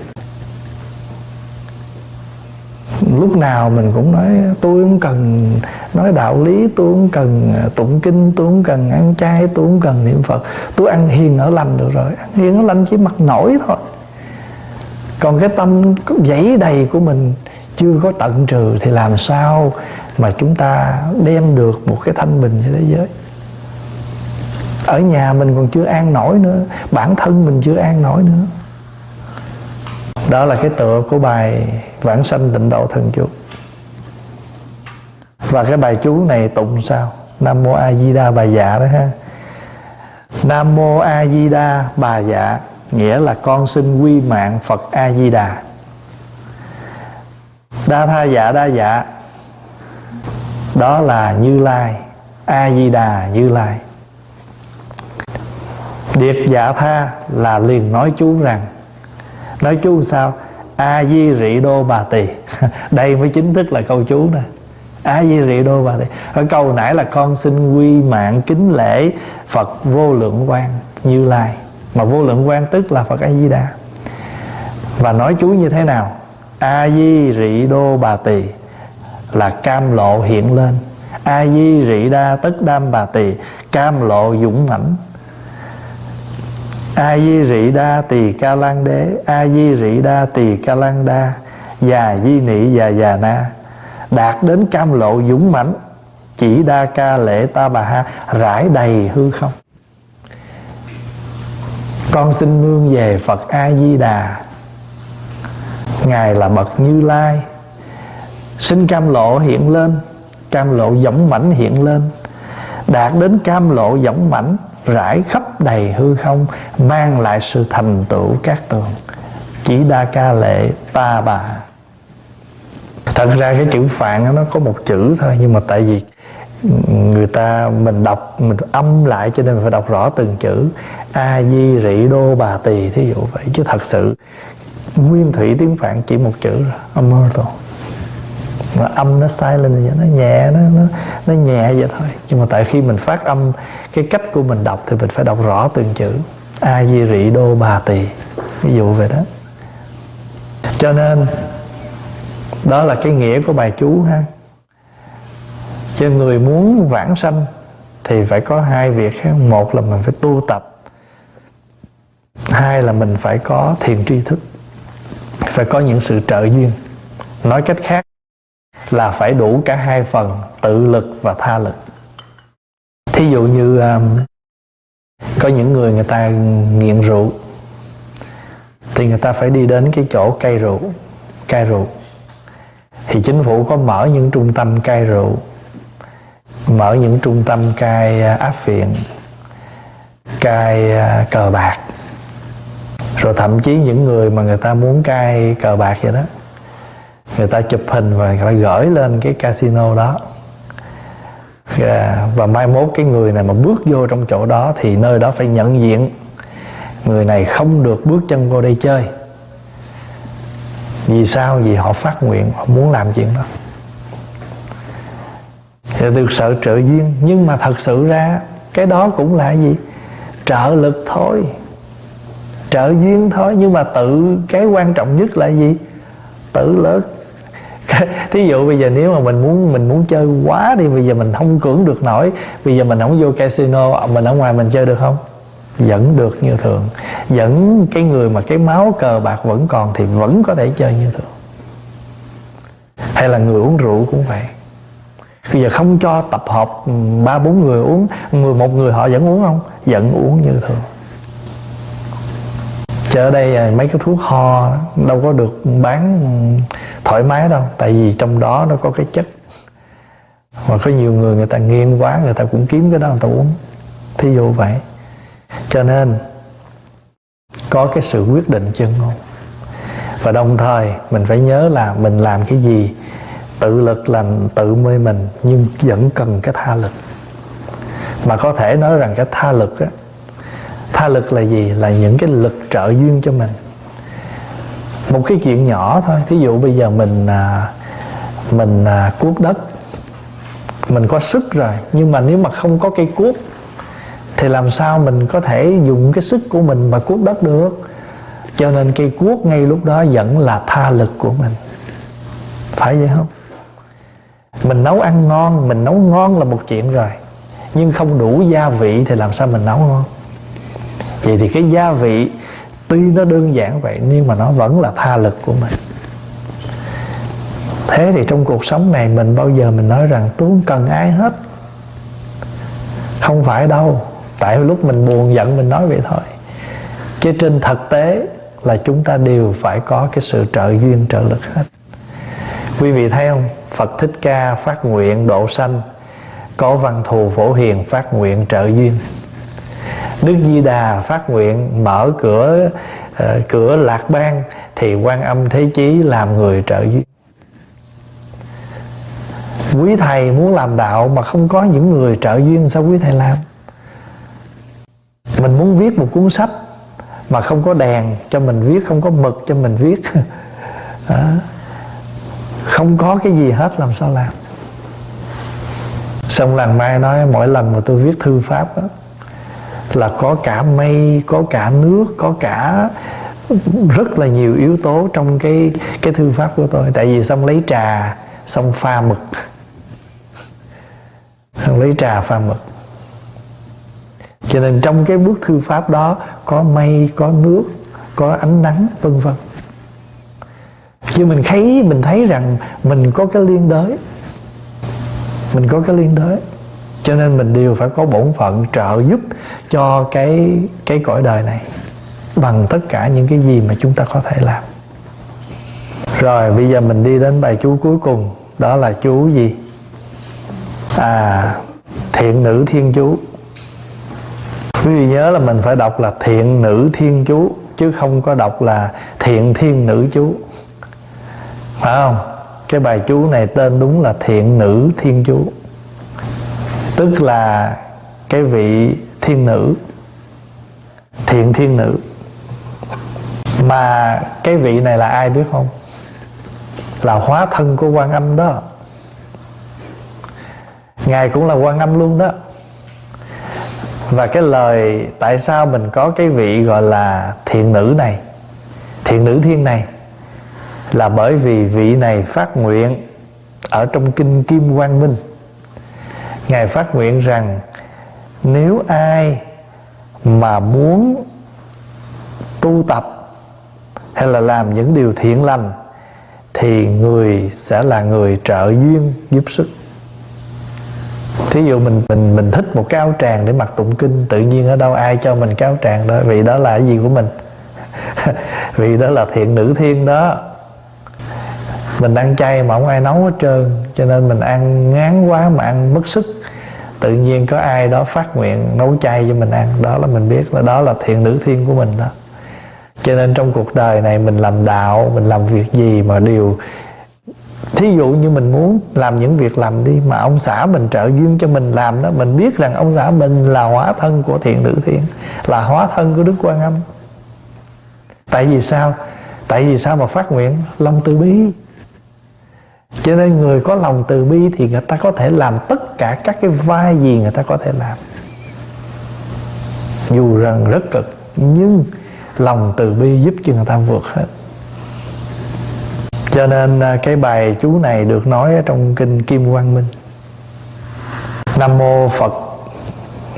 lúc nào mình cũng nói, tôi không cần nói đạo lý, tôi không cần à, tụng kinh, tôi không cần ăn chay, tôi không cần niệm phật. Tôi ăn hiền ở lành được rồi, ăn hiền ở lành chỉ mặt nổi thôi. Còn cái tâm dãy đầy của mình chưa có tận trừ thì làm sao mà chúng ta đem được một cái thanh bình cho thế giới? Ở nhà mình còn chưa an nổi nữa, bản thân mình chưa an nổi nữa. Đó là cái tựa của bài vãng sanh tịnh độ thần chú. Và cái bài chú này tụng sao? Nam mô a di đà bà dạ đó ha. Nam mô a di đà bà dạ nghĩa là con xin quy mạng phật a di đà. Đa tha dạ đa dạ đó là như lai. A di đà như lai. Điệt dạ tha là liền nói chú rằng, nói chú sao? A di rị đô bà tỳ. [laughs] Đây mới chính thức là câu chú nè. A di rị đô bà tỳ. Ở câu nãy là con xin quy mạng kính lễ phật vô lượng quan như lai. Mà vô lượng quan tức là phật a di đà. Và nói chú như thế nào? A di rị đô bà tỳ là cam lộ hiện lên. A di rị đa tất đam bà tỳ, cam lộ dũng mãnh a di rị đa tỳ ca lan đế, a di rị đa tỳ ca lan đa, già di nị già già na. Đạt đến cam lộ dũng mãnh, chỉ đa ca lễ ta bà ha, rải đầy hư không. Con xin nương về phật a di đà. Ngài là bậc như lai. Xin cam lộ hiện lên, cam lộ dũng mãnh hiện lên. Đạt đến cam lộ dũng mãnh rải khắp đầy hư không, mang lại sự thành tựu các tường. Chỉ đa ca lệ ta bà. Thật ra cái chữ phạn nó có một chữ thôi, nhưng mà tại vì người ta mình đọc, mình âm lại cho nên mình phải đọc rõ từng chữ. A, di, rị, đô, bà, tỳ, thí dụ vậy. Chứ thật sự, nguyên thủy tiếng phạn chỉ một chữ rồi, immortal. Mà âm nó silent vậy, nó nhẹ, nó nó nó nhẹ vậy thôi. Nhưng mà tại khi mình phát âm cái cách của mình đọc thì mình phải đọc rõ từng chữ. A di rị đô bà tỳ. Ví dụ vậy đó. Cho nên, đó là cái nghĩa của bài chú ha. Cho người muốn vãng sanh thì phải có hai việc ha. một là mình phải tu tập. Hai là mình phải có thiền tri thức. Phải có những sự trợ duyên. Nói cách khác là phải đủ cả hai phần, tự lực và tha lực thí dụ như um, có những người người ta nghiện rượu thì người ta phải đi đến cái chỗ cây rượu cai rượu. Thì chính phủ có mở những trung tâm cai rượu mở những trung tâm cai uh, áp viện cai uh, cờ bạc. Rồi thậm chí những người mà người ta muốn cai cờ bạc vậy đó người ta chụp hình và người ta gửi lên cái casino đó. Dạ, và mai mốt cái người này mà bước vô trong chỗ đó thì nơi đó phải nhận diện. Người này không được bước chân vô đây chơi. Vì sao? Vì họ phát nguyện, họ muốn làm chuyện đó. Thì được sợ trợ duyên, nhưng mà thật sự ra cái đó cũng là gì? Trợ lực thôi. Trợ duyên thôi, nhưng mà tự cái quan trọng nhất là gì? Tự lớn. [laughs] thí dụ bây giờ nếu mà mình muốn mình muốn chơi quá đi, bây giờ mình không cưỡng được nổi, bây giờ mình không vô casino, mình ở ngoài mình chơi được không? Vẫn được như thường. Vẫn cái người mà cái máu cờ bạc vẫn còn thì vẫn có thể chơi như thường. Hay là người uống rượu cũng vậy. Bây giờ không cho tập hợp ừ, ba bốn người uống, người, một người họ vẫn uống không? Vẫn uống như thường chứ ở đây à, mấy cái thuốc ho đâu có được bán thoải mái đâu. Tại vì trong đó nó có cái chất. Mà có nhiều người người ta nghiêng quá, người ta cũng kiếm cái đó, người ta uống. Thí dụ vậy. Cho nên, có cái sự quyết định chân ngôn và đồng thời, mình phải nhớ là mình làm cái gì, tự lực là tự mê mình, nhưng vẫn cần cái tha lực. Mà có thể nói rằng cái tha lực á tha lực là gì? Là những cái lực trợ duyên cho mình. Một cái chuyện nhỏ thôi. Thí dụ bây giờ mình à, mình à, cuốc đất. Mình có sức rồi nhưng mà nếu mà không có cây cuốc thì làm sao mình có thể dùng cái sức của mình mà cuốc đất được? Cho nên cây cuốc ngay lúc đó vẫn là tha lực của mình. Phải vậy không? Mình nấu ăn ngon mình nấu ngon là một chuyện rồi. Nhưng không đủ gia vị thì làm sao mình nấu ngon? Vậy thì cái gia vị, tuy nó đơn giản vậy, nhưng mà nó vẫn là tha lực của mình. Thế thì trong cuộc sống này mình bao giờ mình nói rằng tôi không cần ai hết? Không phải đâu. Tại lúc mình buồn giận mình nói vậy thôi. Chứ trên thực tế là chúng ta đều phải có cái sự trợ duyên, trợ lực hết. Quý vị thấy không? Phật thích ca phát nguyện độ sanh, có văn thù phổ hiền phát nguyện trợ duyên đức di đà phát nguyện mở cửa uh, cửa lạc bang thì quan âm thế chí làm người trợ duyên. Quý thầy muốn làm đạo mà không có những người trợ duyên sao quý thầy làm? Mình muốn viết một cuốn sách mà không có đèn cho mình viết không có mực cho mình viết. [laughs] Đó. không có cái gì hết làm sao làm? Xong làng mai nói mỗi lần mà tôi viết thư pháp đó, là có cả mây, có cả nước, có cả rất là nhiều yếu tố trong cái cái thư pháp của tôi. Tại vì xong lấy trà, xong pha mực. Xong lấy trà, pha mực. Cho nên trong cái bước thư pháp đó có mây, có nước, có ánh nắng, vân vân. Chứ mình thấy mình thấy rằng mình có cái liên đới. Mình có cái liên đới cho nên mình đều phải có bổn phận trợ giúp cho cái cái cõi đời này bằng tất cả những cái gì mà chúng ta có thể làm. Rồi, bây giờ mình đi đến bài chú cuối cùng. Đó là chú gì? À thiện nữ thiên chú. Quý vị nhớ là mình phải đọc là thiện nữ thiên chú, chứ không có đọc là thiện thiên nữ chú. Phải không? Cái bài chú này tên đúng là thiện nữ thiên chú tức là cái vị thiên nữ, thiện thiên nữ. Mà cái vị này là ai biết không? Là hóa thân của quan âm đó. Ngài cũng là quan âm luôn đó. Và cái lời tại sao mình có cái vị gọi là thiện nữ này, thiện nữ thiên này, là bởi vì vị này phát nguyện ở trong kinh kim quang minh ngài phát nguyện rằng, nếu ai mà muốn tu tập hay là làm những điều thiện lành, thì người sẽ là người trợ duyên giúp sức. Thí dụ mình mình mình thích một cái áo tràng để mặc tụng kinh, tự nhiên ở đâu ai cho mình cái áo tràng đó, vì đó là cái gì của mình? [laughs] Vì đó là thiện nữ thiên đó. Mình ăn chay mà không ai nấu hết trơn, cho nên mình ăn ngán quá, mà ăn mất sức tự nhiên có ai đó phát nguyện nấu chay cho mình ăn. Đó là mình biết là đó là thiện nữ thiên của mình đó. Cho nên trong cuộc đời này mình làm đạo, mình làm việc gì mà đều, thí dụ như mình muốn làm những việc lành đi mà ông xã mình trợ duyên cho mình làm đó, mình biết rằng ông xã mình là hóa thân của thiện nữ thiên, là hóa thân của đức quan âm. Tại vì sao? Tại vì sao mà phát nguyện? Lòng từ bi cho nên người có lòng từ bi thì người ta có thể làm tất cả các cái vai gì người ta có thể làm. Dù rằng rất cực, nhưng lòng từ bi giúp cho người ta vượt hết. Cho nên à, cái bài chú này được nói ở trong kinh kim quang minh. Nam mô phật,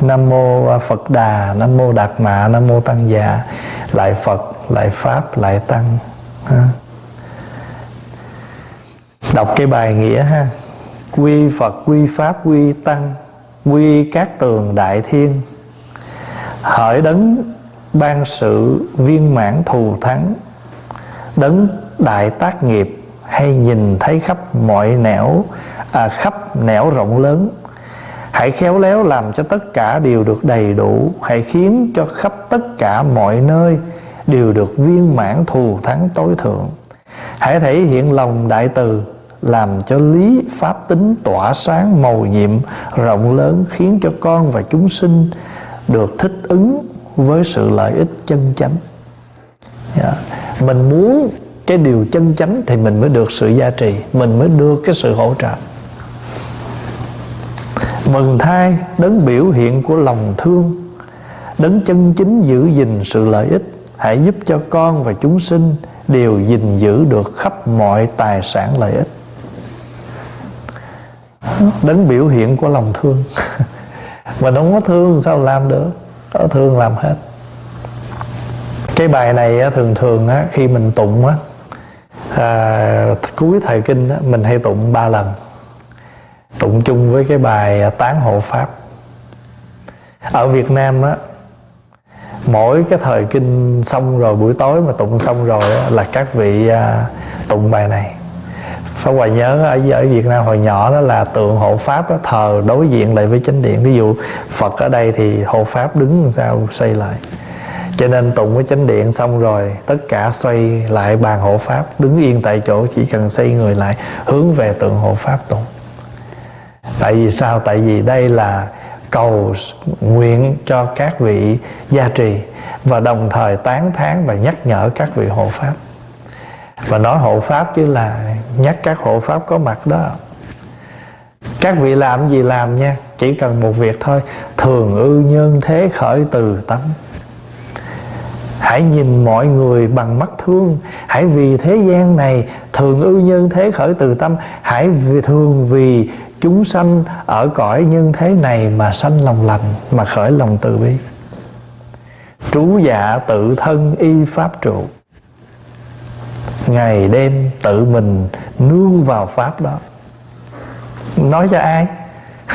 nam mô à, phật đà, nam mô đạt mạ nam mô tăng già lại phật, lại pháp, lại tăng, ha đọc cái bài nghĩa ha. Quy phật quy pháp quy tăng quy các tường đại thiên. Hỡi đấng ban sự viên mãn thù thắng đấng đại tác nghiệp hay nhìn thấy khắp mọi nẻo à, khắp nẻo rộng lớn. Hãy khéo léo làm cho tất cả đều được đầy đủ. Hãy khiến cho khắp tất cả mọi nơi đều được viên mãn thù thắng tối thượng. Hãy thể hiện lòng đại từ làm cho lý pháp tính tỏa sáng màu nhiệm rộng lớn, khiến cho con và chúng sinh được thích ứng với sự lợi ích chân chánh. Yeah. Mình muốn cái điều chân chánh thì mình mới được sự gia trì, mình mới được cái sự hỗ trợ. Mừng thai đấng biểu hiện của lòng thương, đấng chân chính giữ gìn sự lợi ích. Hãy giúp cho con và chúng sinh đều gìn giữ được khắp mọi tài sản lợi ích đến biểu hiện của lòng thương. [laughs] Mà không có thương sao làm được? Có thương làm hết. Cái bài này thường thường á, khi mình tụng á, à, cuối thời kinh á, mình hay tụng ba lần. Tụng chung với cái bài à, tán hộ pháp. Ở Việt Nam á mỗi cái thời kinh xong rồi buổi tối mà tụng xong rồi á, là các vị à, tụng bài này. Pháp Hòa nhớ ở ở Việt Nam hồi nhỏ đó là tượng hộ pháp đó, thờ đối diện lại với chánh điện. Ví dụ Phật ở đây thì hộ pháp đứng sao xây lại. Cho nên tụng với chánh điện xong rồi tất cả xoay lại bàn hộ pháp đứng yên tại chỗ chỉ cần xây người lại hướng về tượng hộ pháp tụng. Tại vì sao? Tại vì đây là cầu nguyện cho các vị gia trì và đồng thời tán thán và nhắc nhở các vị hộ pháp. Và nói hộ pháp chứ là nhắc các hộ pháp có mặt đó. Các vị làm gì làm nha, chỉ cần một việc thôi. Thường ư nhân thế khởi từ tánh. Hãy nhìn mọi người bằng mắt thương. Hãy vì thế gian này, thường ư nhân thế khởi từ tâm. Hãy vì, thường vì chúng sanh ở cõi nhân thế này mà sanh lòng lành, mà khởi lòng từ bi. Trú dạ tự thân y pháp trụ ngày đêm tự mình nương vào pháp đó. Nói cho ai?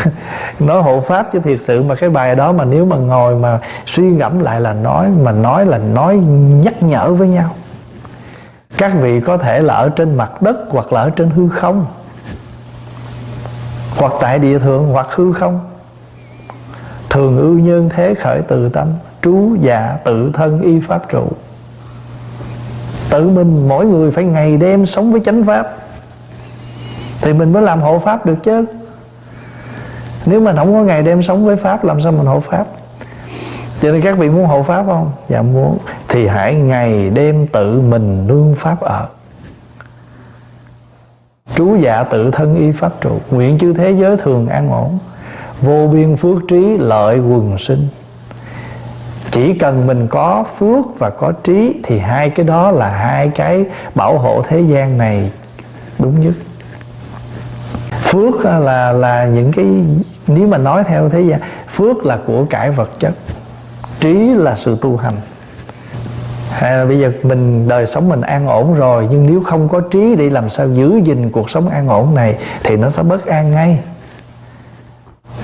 [laughs] Nói hộ pháp chứ thiệt sự mà cái bài đó mà nếu mà ngồi mà suy ngẫm lại là nói, mà nói là nói nhắc nhở với nhau. Các vị có thể là ở trên mặt đất hoặc là ở trên hư không. Hoặc tại địa thượng hoặc hư không. Thường ưu nhân thế khởi từ tâm, trú dạ tự thân y pháp trụ tự mình mỗi người phải ngày đêm sống với chánh pháp thì mình mới làm hộ pháp được chứ. Nếu mình không có ngày đêm sống với pháp, làm sao mình hộ pháp? Cho nên các vị muốn hộ pháp không? Dạ muốn. Thì hãy ngày đêm tự mình nương pháp ở. Trú dạ tự thân y pháp trụ. Nguyện chư thế giới thường an ổn. Vô biên phước trí lợi quần sinh chỉ cần mình có phước và có trí thì hai cái đó là hai cái bảo hộ thế gian này đúng nhất. Phước là là những cái, nếu mà nói theo thế gian, phước là của cải vật chất, trí là sự tu hành. Hay là bây giờ mình, đời sống mình an ổn rồi, nhưng nếu không có trí để làm sao giữ gìn cuộc sống an ổn này thì nó sẽ bất an ngay.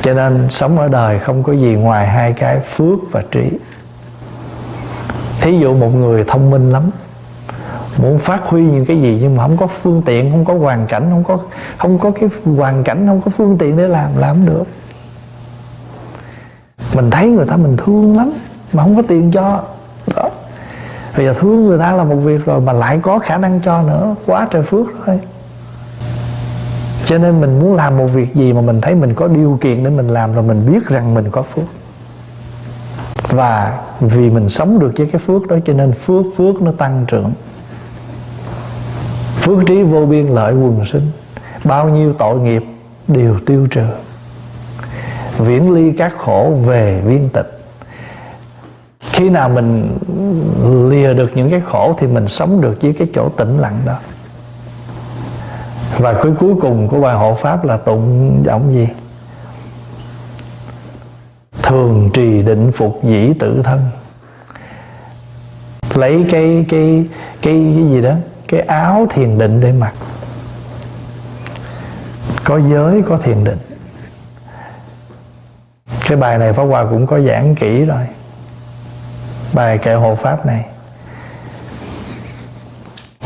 Cho nên sống ở đời không có gì ngoài hai cái phước và trí thí dụ một người thông minh lắm, muốn phát huy những cái gì nhưng mà không có phương tiện, không có hoàn cảnh, không có không có cái hoàn cảnh, không có phương tiện để làm làm được. Mình thấy người ta mình thương lắm, mà không có tiền cho. Đó. Bây giờ thương người ta là một việc rồi mà lại có khả năng cho nữa, quá trời phước rồi. Cho nên mình muốn làm một việc gì mà mình thấy mình có điều kiện để mình làm rồi mình biết rằng mình có phước và vì mình sống được với cái phước đó cho nên phước phước nó tăng trưởng. Phước trí vô biên lợi quần sinh. Bao nhiêu tội nghiệp đều tiêu trừ. Viễn ly các khổ về viên tịch. Khi nào mình lìa được những cái khổ thì mình sống được với cái chỗ tĩnh lặng đó. Và cái cuối cùng của bài hộ pháp là tụng giọng gì? Thường trì định phục dĩ tự thân. Lấy cái cái cái cái gì đó cái áo thiền định để mặc. Có giới có thiền định. Cái bài này Pháp Hòa cũng có giảng kỹ rồi. Bài kệ hộ pháp này.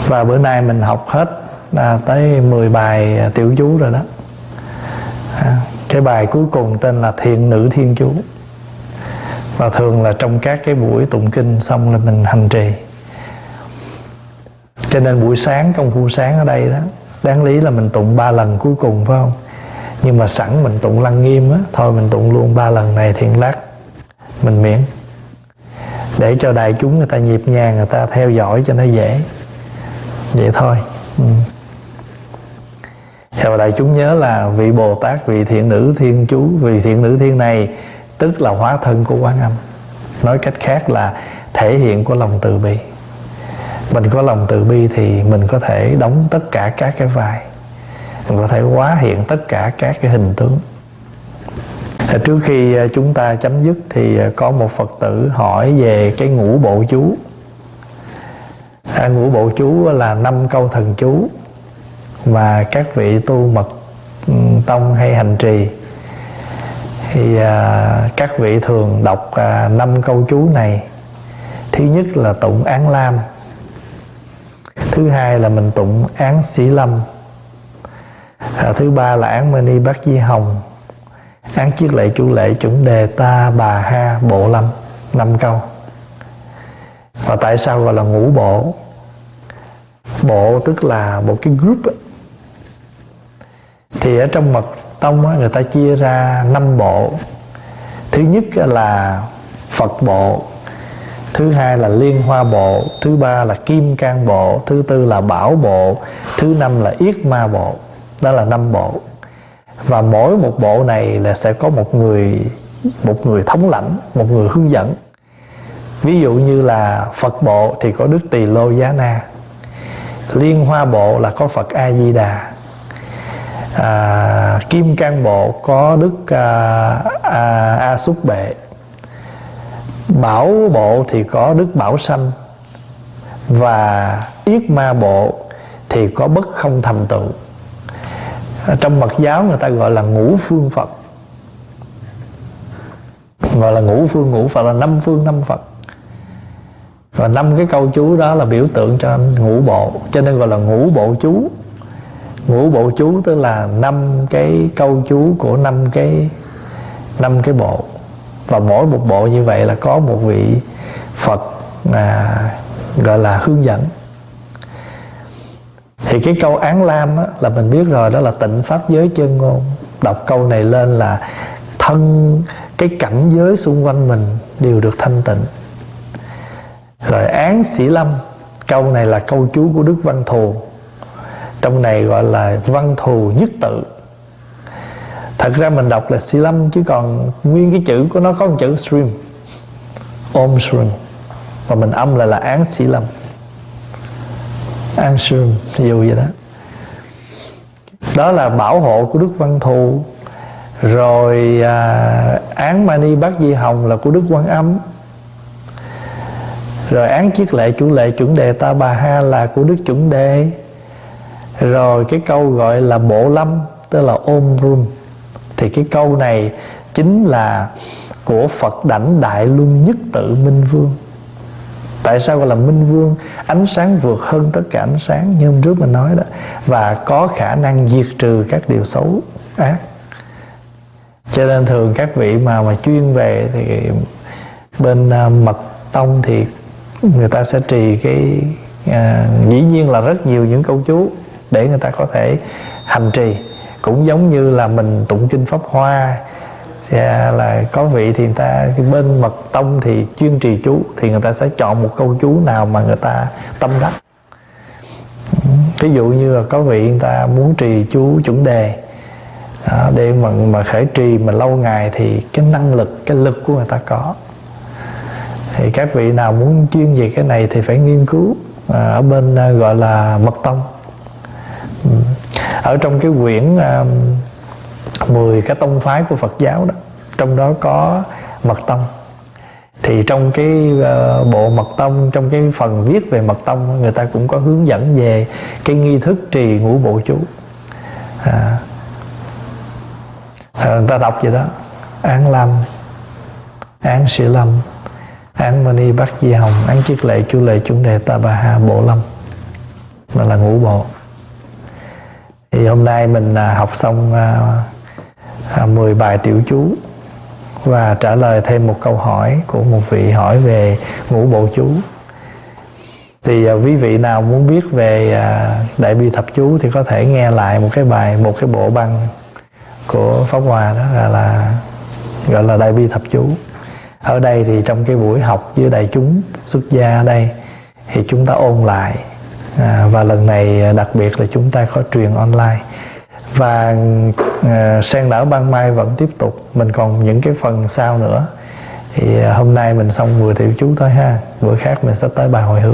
Và bữa nay mình học hết là tới 10 bài à, tiểu chú rồi đó. À, cái bài cuối cùng tên là thiện nữ thiên chú và thường là trong các cái buổi tụng kinh xong là mình hành trì. Cho nên buổi sáng, công phu sáng ở đây đó, đáng lý là mình tụng ba lần cuối cùng, phải không? Nhưng mà sẵn mình tụng lăng nghiêm á, thôi mình tụng luôn ba lần này thiện lát mình miễn. Để cho đại chúng người ta nhịp nhàng, người ta theo dõi cho nó dễ. Vậy thôi. Ừ. theo đại chúng nhớ là vị bồ tát, vị thiện nữ thiên chú, vị thiện nữ thiên này tức là hóa thân của quán âm. Nói cách khác là thể hiện của lòng từ bi. Mình có lòng từ bi thì mình có thể đóng tất cả các cái vai. Mình có thể hóa hiện tất cả các cái hình tướng. À, trước khi à, chúng ta chấm dứt thì à, có một phật tử hỏi về cái ngũ bộ chú. À, ngũ bộ chú là năm câu thần chú mà các vị tu mật ừ, tông hay hành trì thì à, các vị thường đọc à, năm câu chú này. Thứ nhất là tụng án lam. Thứ hai là mình tụng án sĩ lâm. À, thứ ba là án mani bát di hồng. Án chiết lệ chủ lệ chuẩn đề ta bà ha bộ lâm. Năm câu. Và tại sao gọi là ngũ bộ? Bộ tức là một cái group thì ở trong mật tông á, người ta chia ra năm bộ. Thứ nhất là phật bộ thứ hai là liên hoa bộ thứ ba là kim cang bộ thứ tư là bảo bộ thứ năm là yết ma bộ. Đó là năm bộ. Và mỗi một bộ này là sẽ có một người một người thống lãnh một người hướng dẫn. Ví dụ như là phật bộ thì có đức tỳ lô giá na. Liên hoa bộ là có phật a di đà à, kim cang bộ có đức à, à, a xúc bệ. Bảo bộ thì có đức bảo sanh. Và yết ma bộ thì có bất không thành tựu. Trong mật giáo người ta gọi là ngũ phương phật. Gọi là ngũ phương ngũ phật là năm phương năm phật. Và năm cái câu chú đó là biểu tượng cho ngũ bộ cho nên gọi là ngũ bộ chú ngũ bộ chú tức là năm cái câu chú của năm cái năm cái bộ. Và mỗi một bộ như vậy là có một vị phật à, gọi là hướng dẫn. Thì cái câu án lam á, là mình biết rồi đó là tịnh pháp giới chân ngôn. Đọc câu này lên là thân cái cảnh giới xung quanh mình đều được thanh tịnh. Rồi án sĩ lâm câu này là câu chú của đức văn thù trong này gọi là văn thù nhất tự. Thật ra mình đọc là sĩ lâm chứ còn nguyên cái chữ của nó có một chữ stream om stream và mình âm lại là án sĩ lâm. An stream dù vậy đó. Đó là bảo hộ của đức văn thù. Rồi à, án mani bát di hồng là của đức quan âm. Rồi án chiết lệ chủ lệ chuẩn đề ta bà ha là của đức chuẩn đề rồi cái câu gọi là bộ lâm tức là ôm rum thì cái câu này chính là của phật đảnh đại luân nhất tự minh vương. Tại sao gọi là minh vương? Ánh sáng vượt hơn tất cả ánh sáng như hôm trước mình nói đó. Và có khả năng diệt trừ các điều xấu ác. Cho nên thường các vị mà mà chuyên về thì bên à, mật tông thì người ta sẽ trì cái à, dĩ nhiên là rất nhiều những câu chú để người ta có thể hành trì. Cũng giống như là mình tụng kinh pháp hoa à, là có vị thì người ta bên mật tông thì chuyên trì chú thì người ta sẽ chọn một câu chú nào mà người ta tâm đắc. Ví dụ như là có vị người ta muốn trì chú chuẩn đề đó, để mà mà khởi trì mà lâu ngày thì cái năng lực cái lực của người ta có. Thì các vị nào muốn chuyên về cái này thì phải nghiên cứu à, ở bên à, gọi là mật tông ở trong cái quyển um, 10 cái tông phái của Phật giáo đó trong đó có mật tông. Thì trong cái uh, bộ mật tông trong cái phần viết về mật tông người ta cũng có hướng dẫn về cái nghi thức trì ngũ bộ chú. À, à, người ta đọc vậy đó. Án lâm án sĩ lâm án mani bát di hồng án chiết lệ chu lệ chuẩn đề ta bà ha bộ lâm. Đó là ngũ bộ thì hôm nay mình à, học xong à, à, 10 bài tiểu chú và trả lời thêm một câu hỏi của một vị hỏi về ngũ bộ chú. Thì quý vị nào muốn biết về đại bi thập chú thì có thể nghe lại một cái bài một cái bộ băng của pháp hòa đó là, là gọi là đại bi thập chú. Ở đây thì trong cái buổi học với đại chúng xuất gia ở đây thì chúng ta ôn lại à, và lần này à, đặc biệt là chúng ta có truyền online. Và à, sen nở ban mai vẫn tiếp tục. Mình còn những cái phần sau nữa. Thì à, hôm nay mình xong 10 tiểu chú thôi ha. Bữa khác mình sẽ tới bài hồi hướng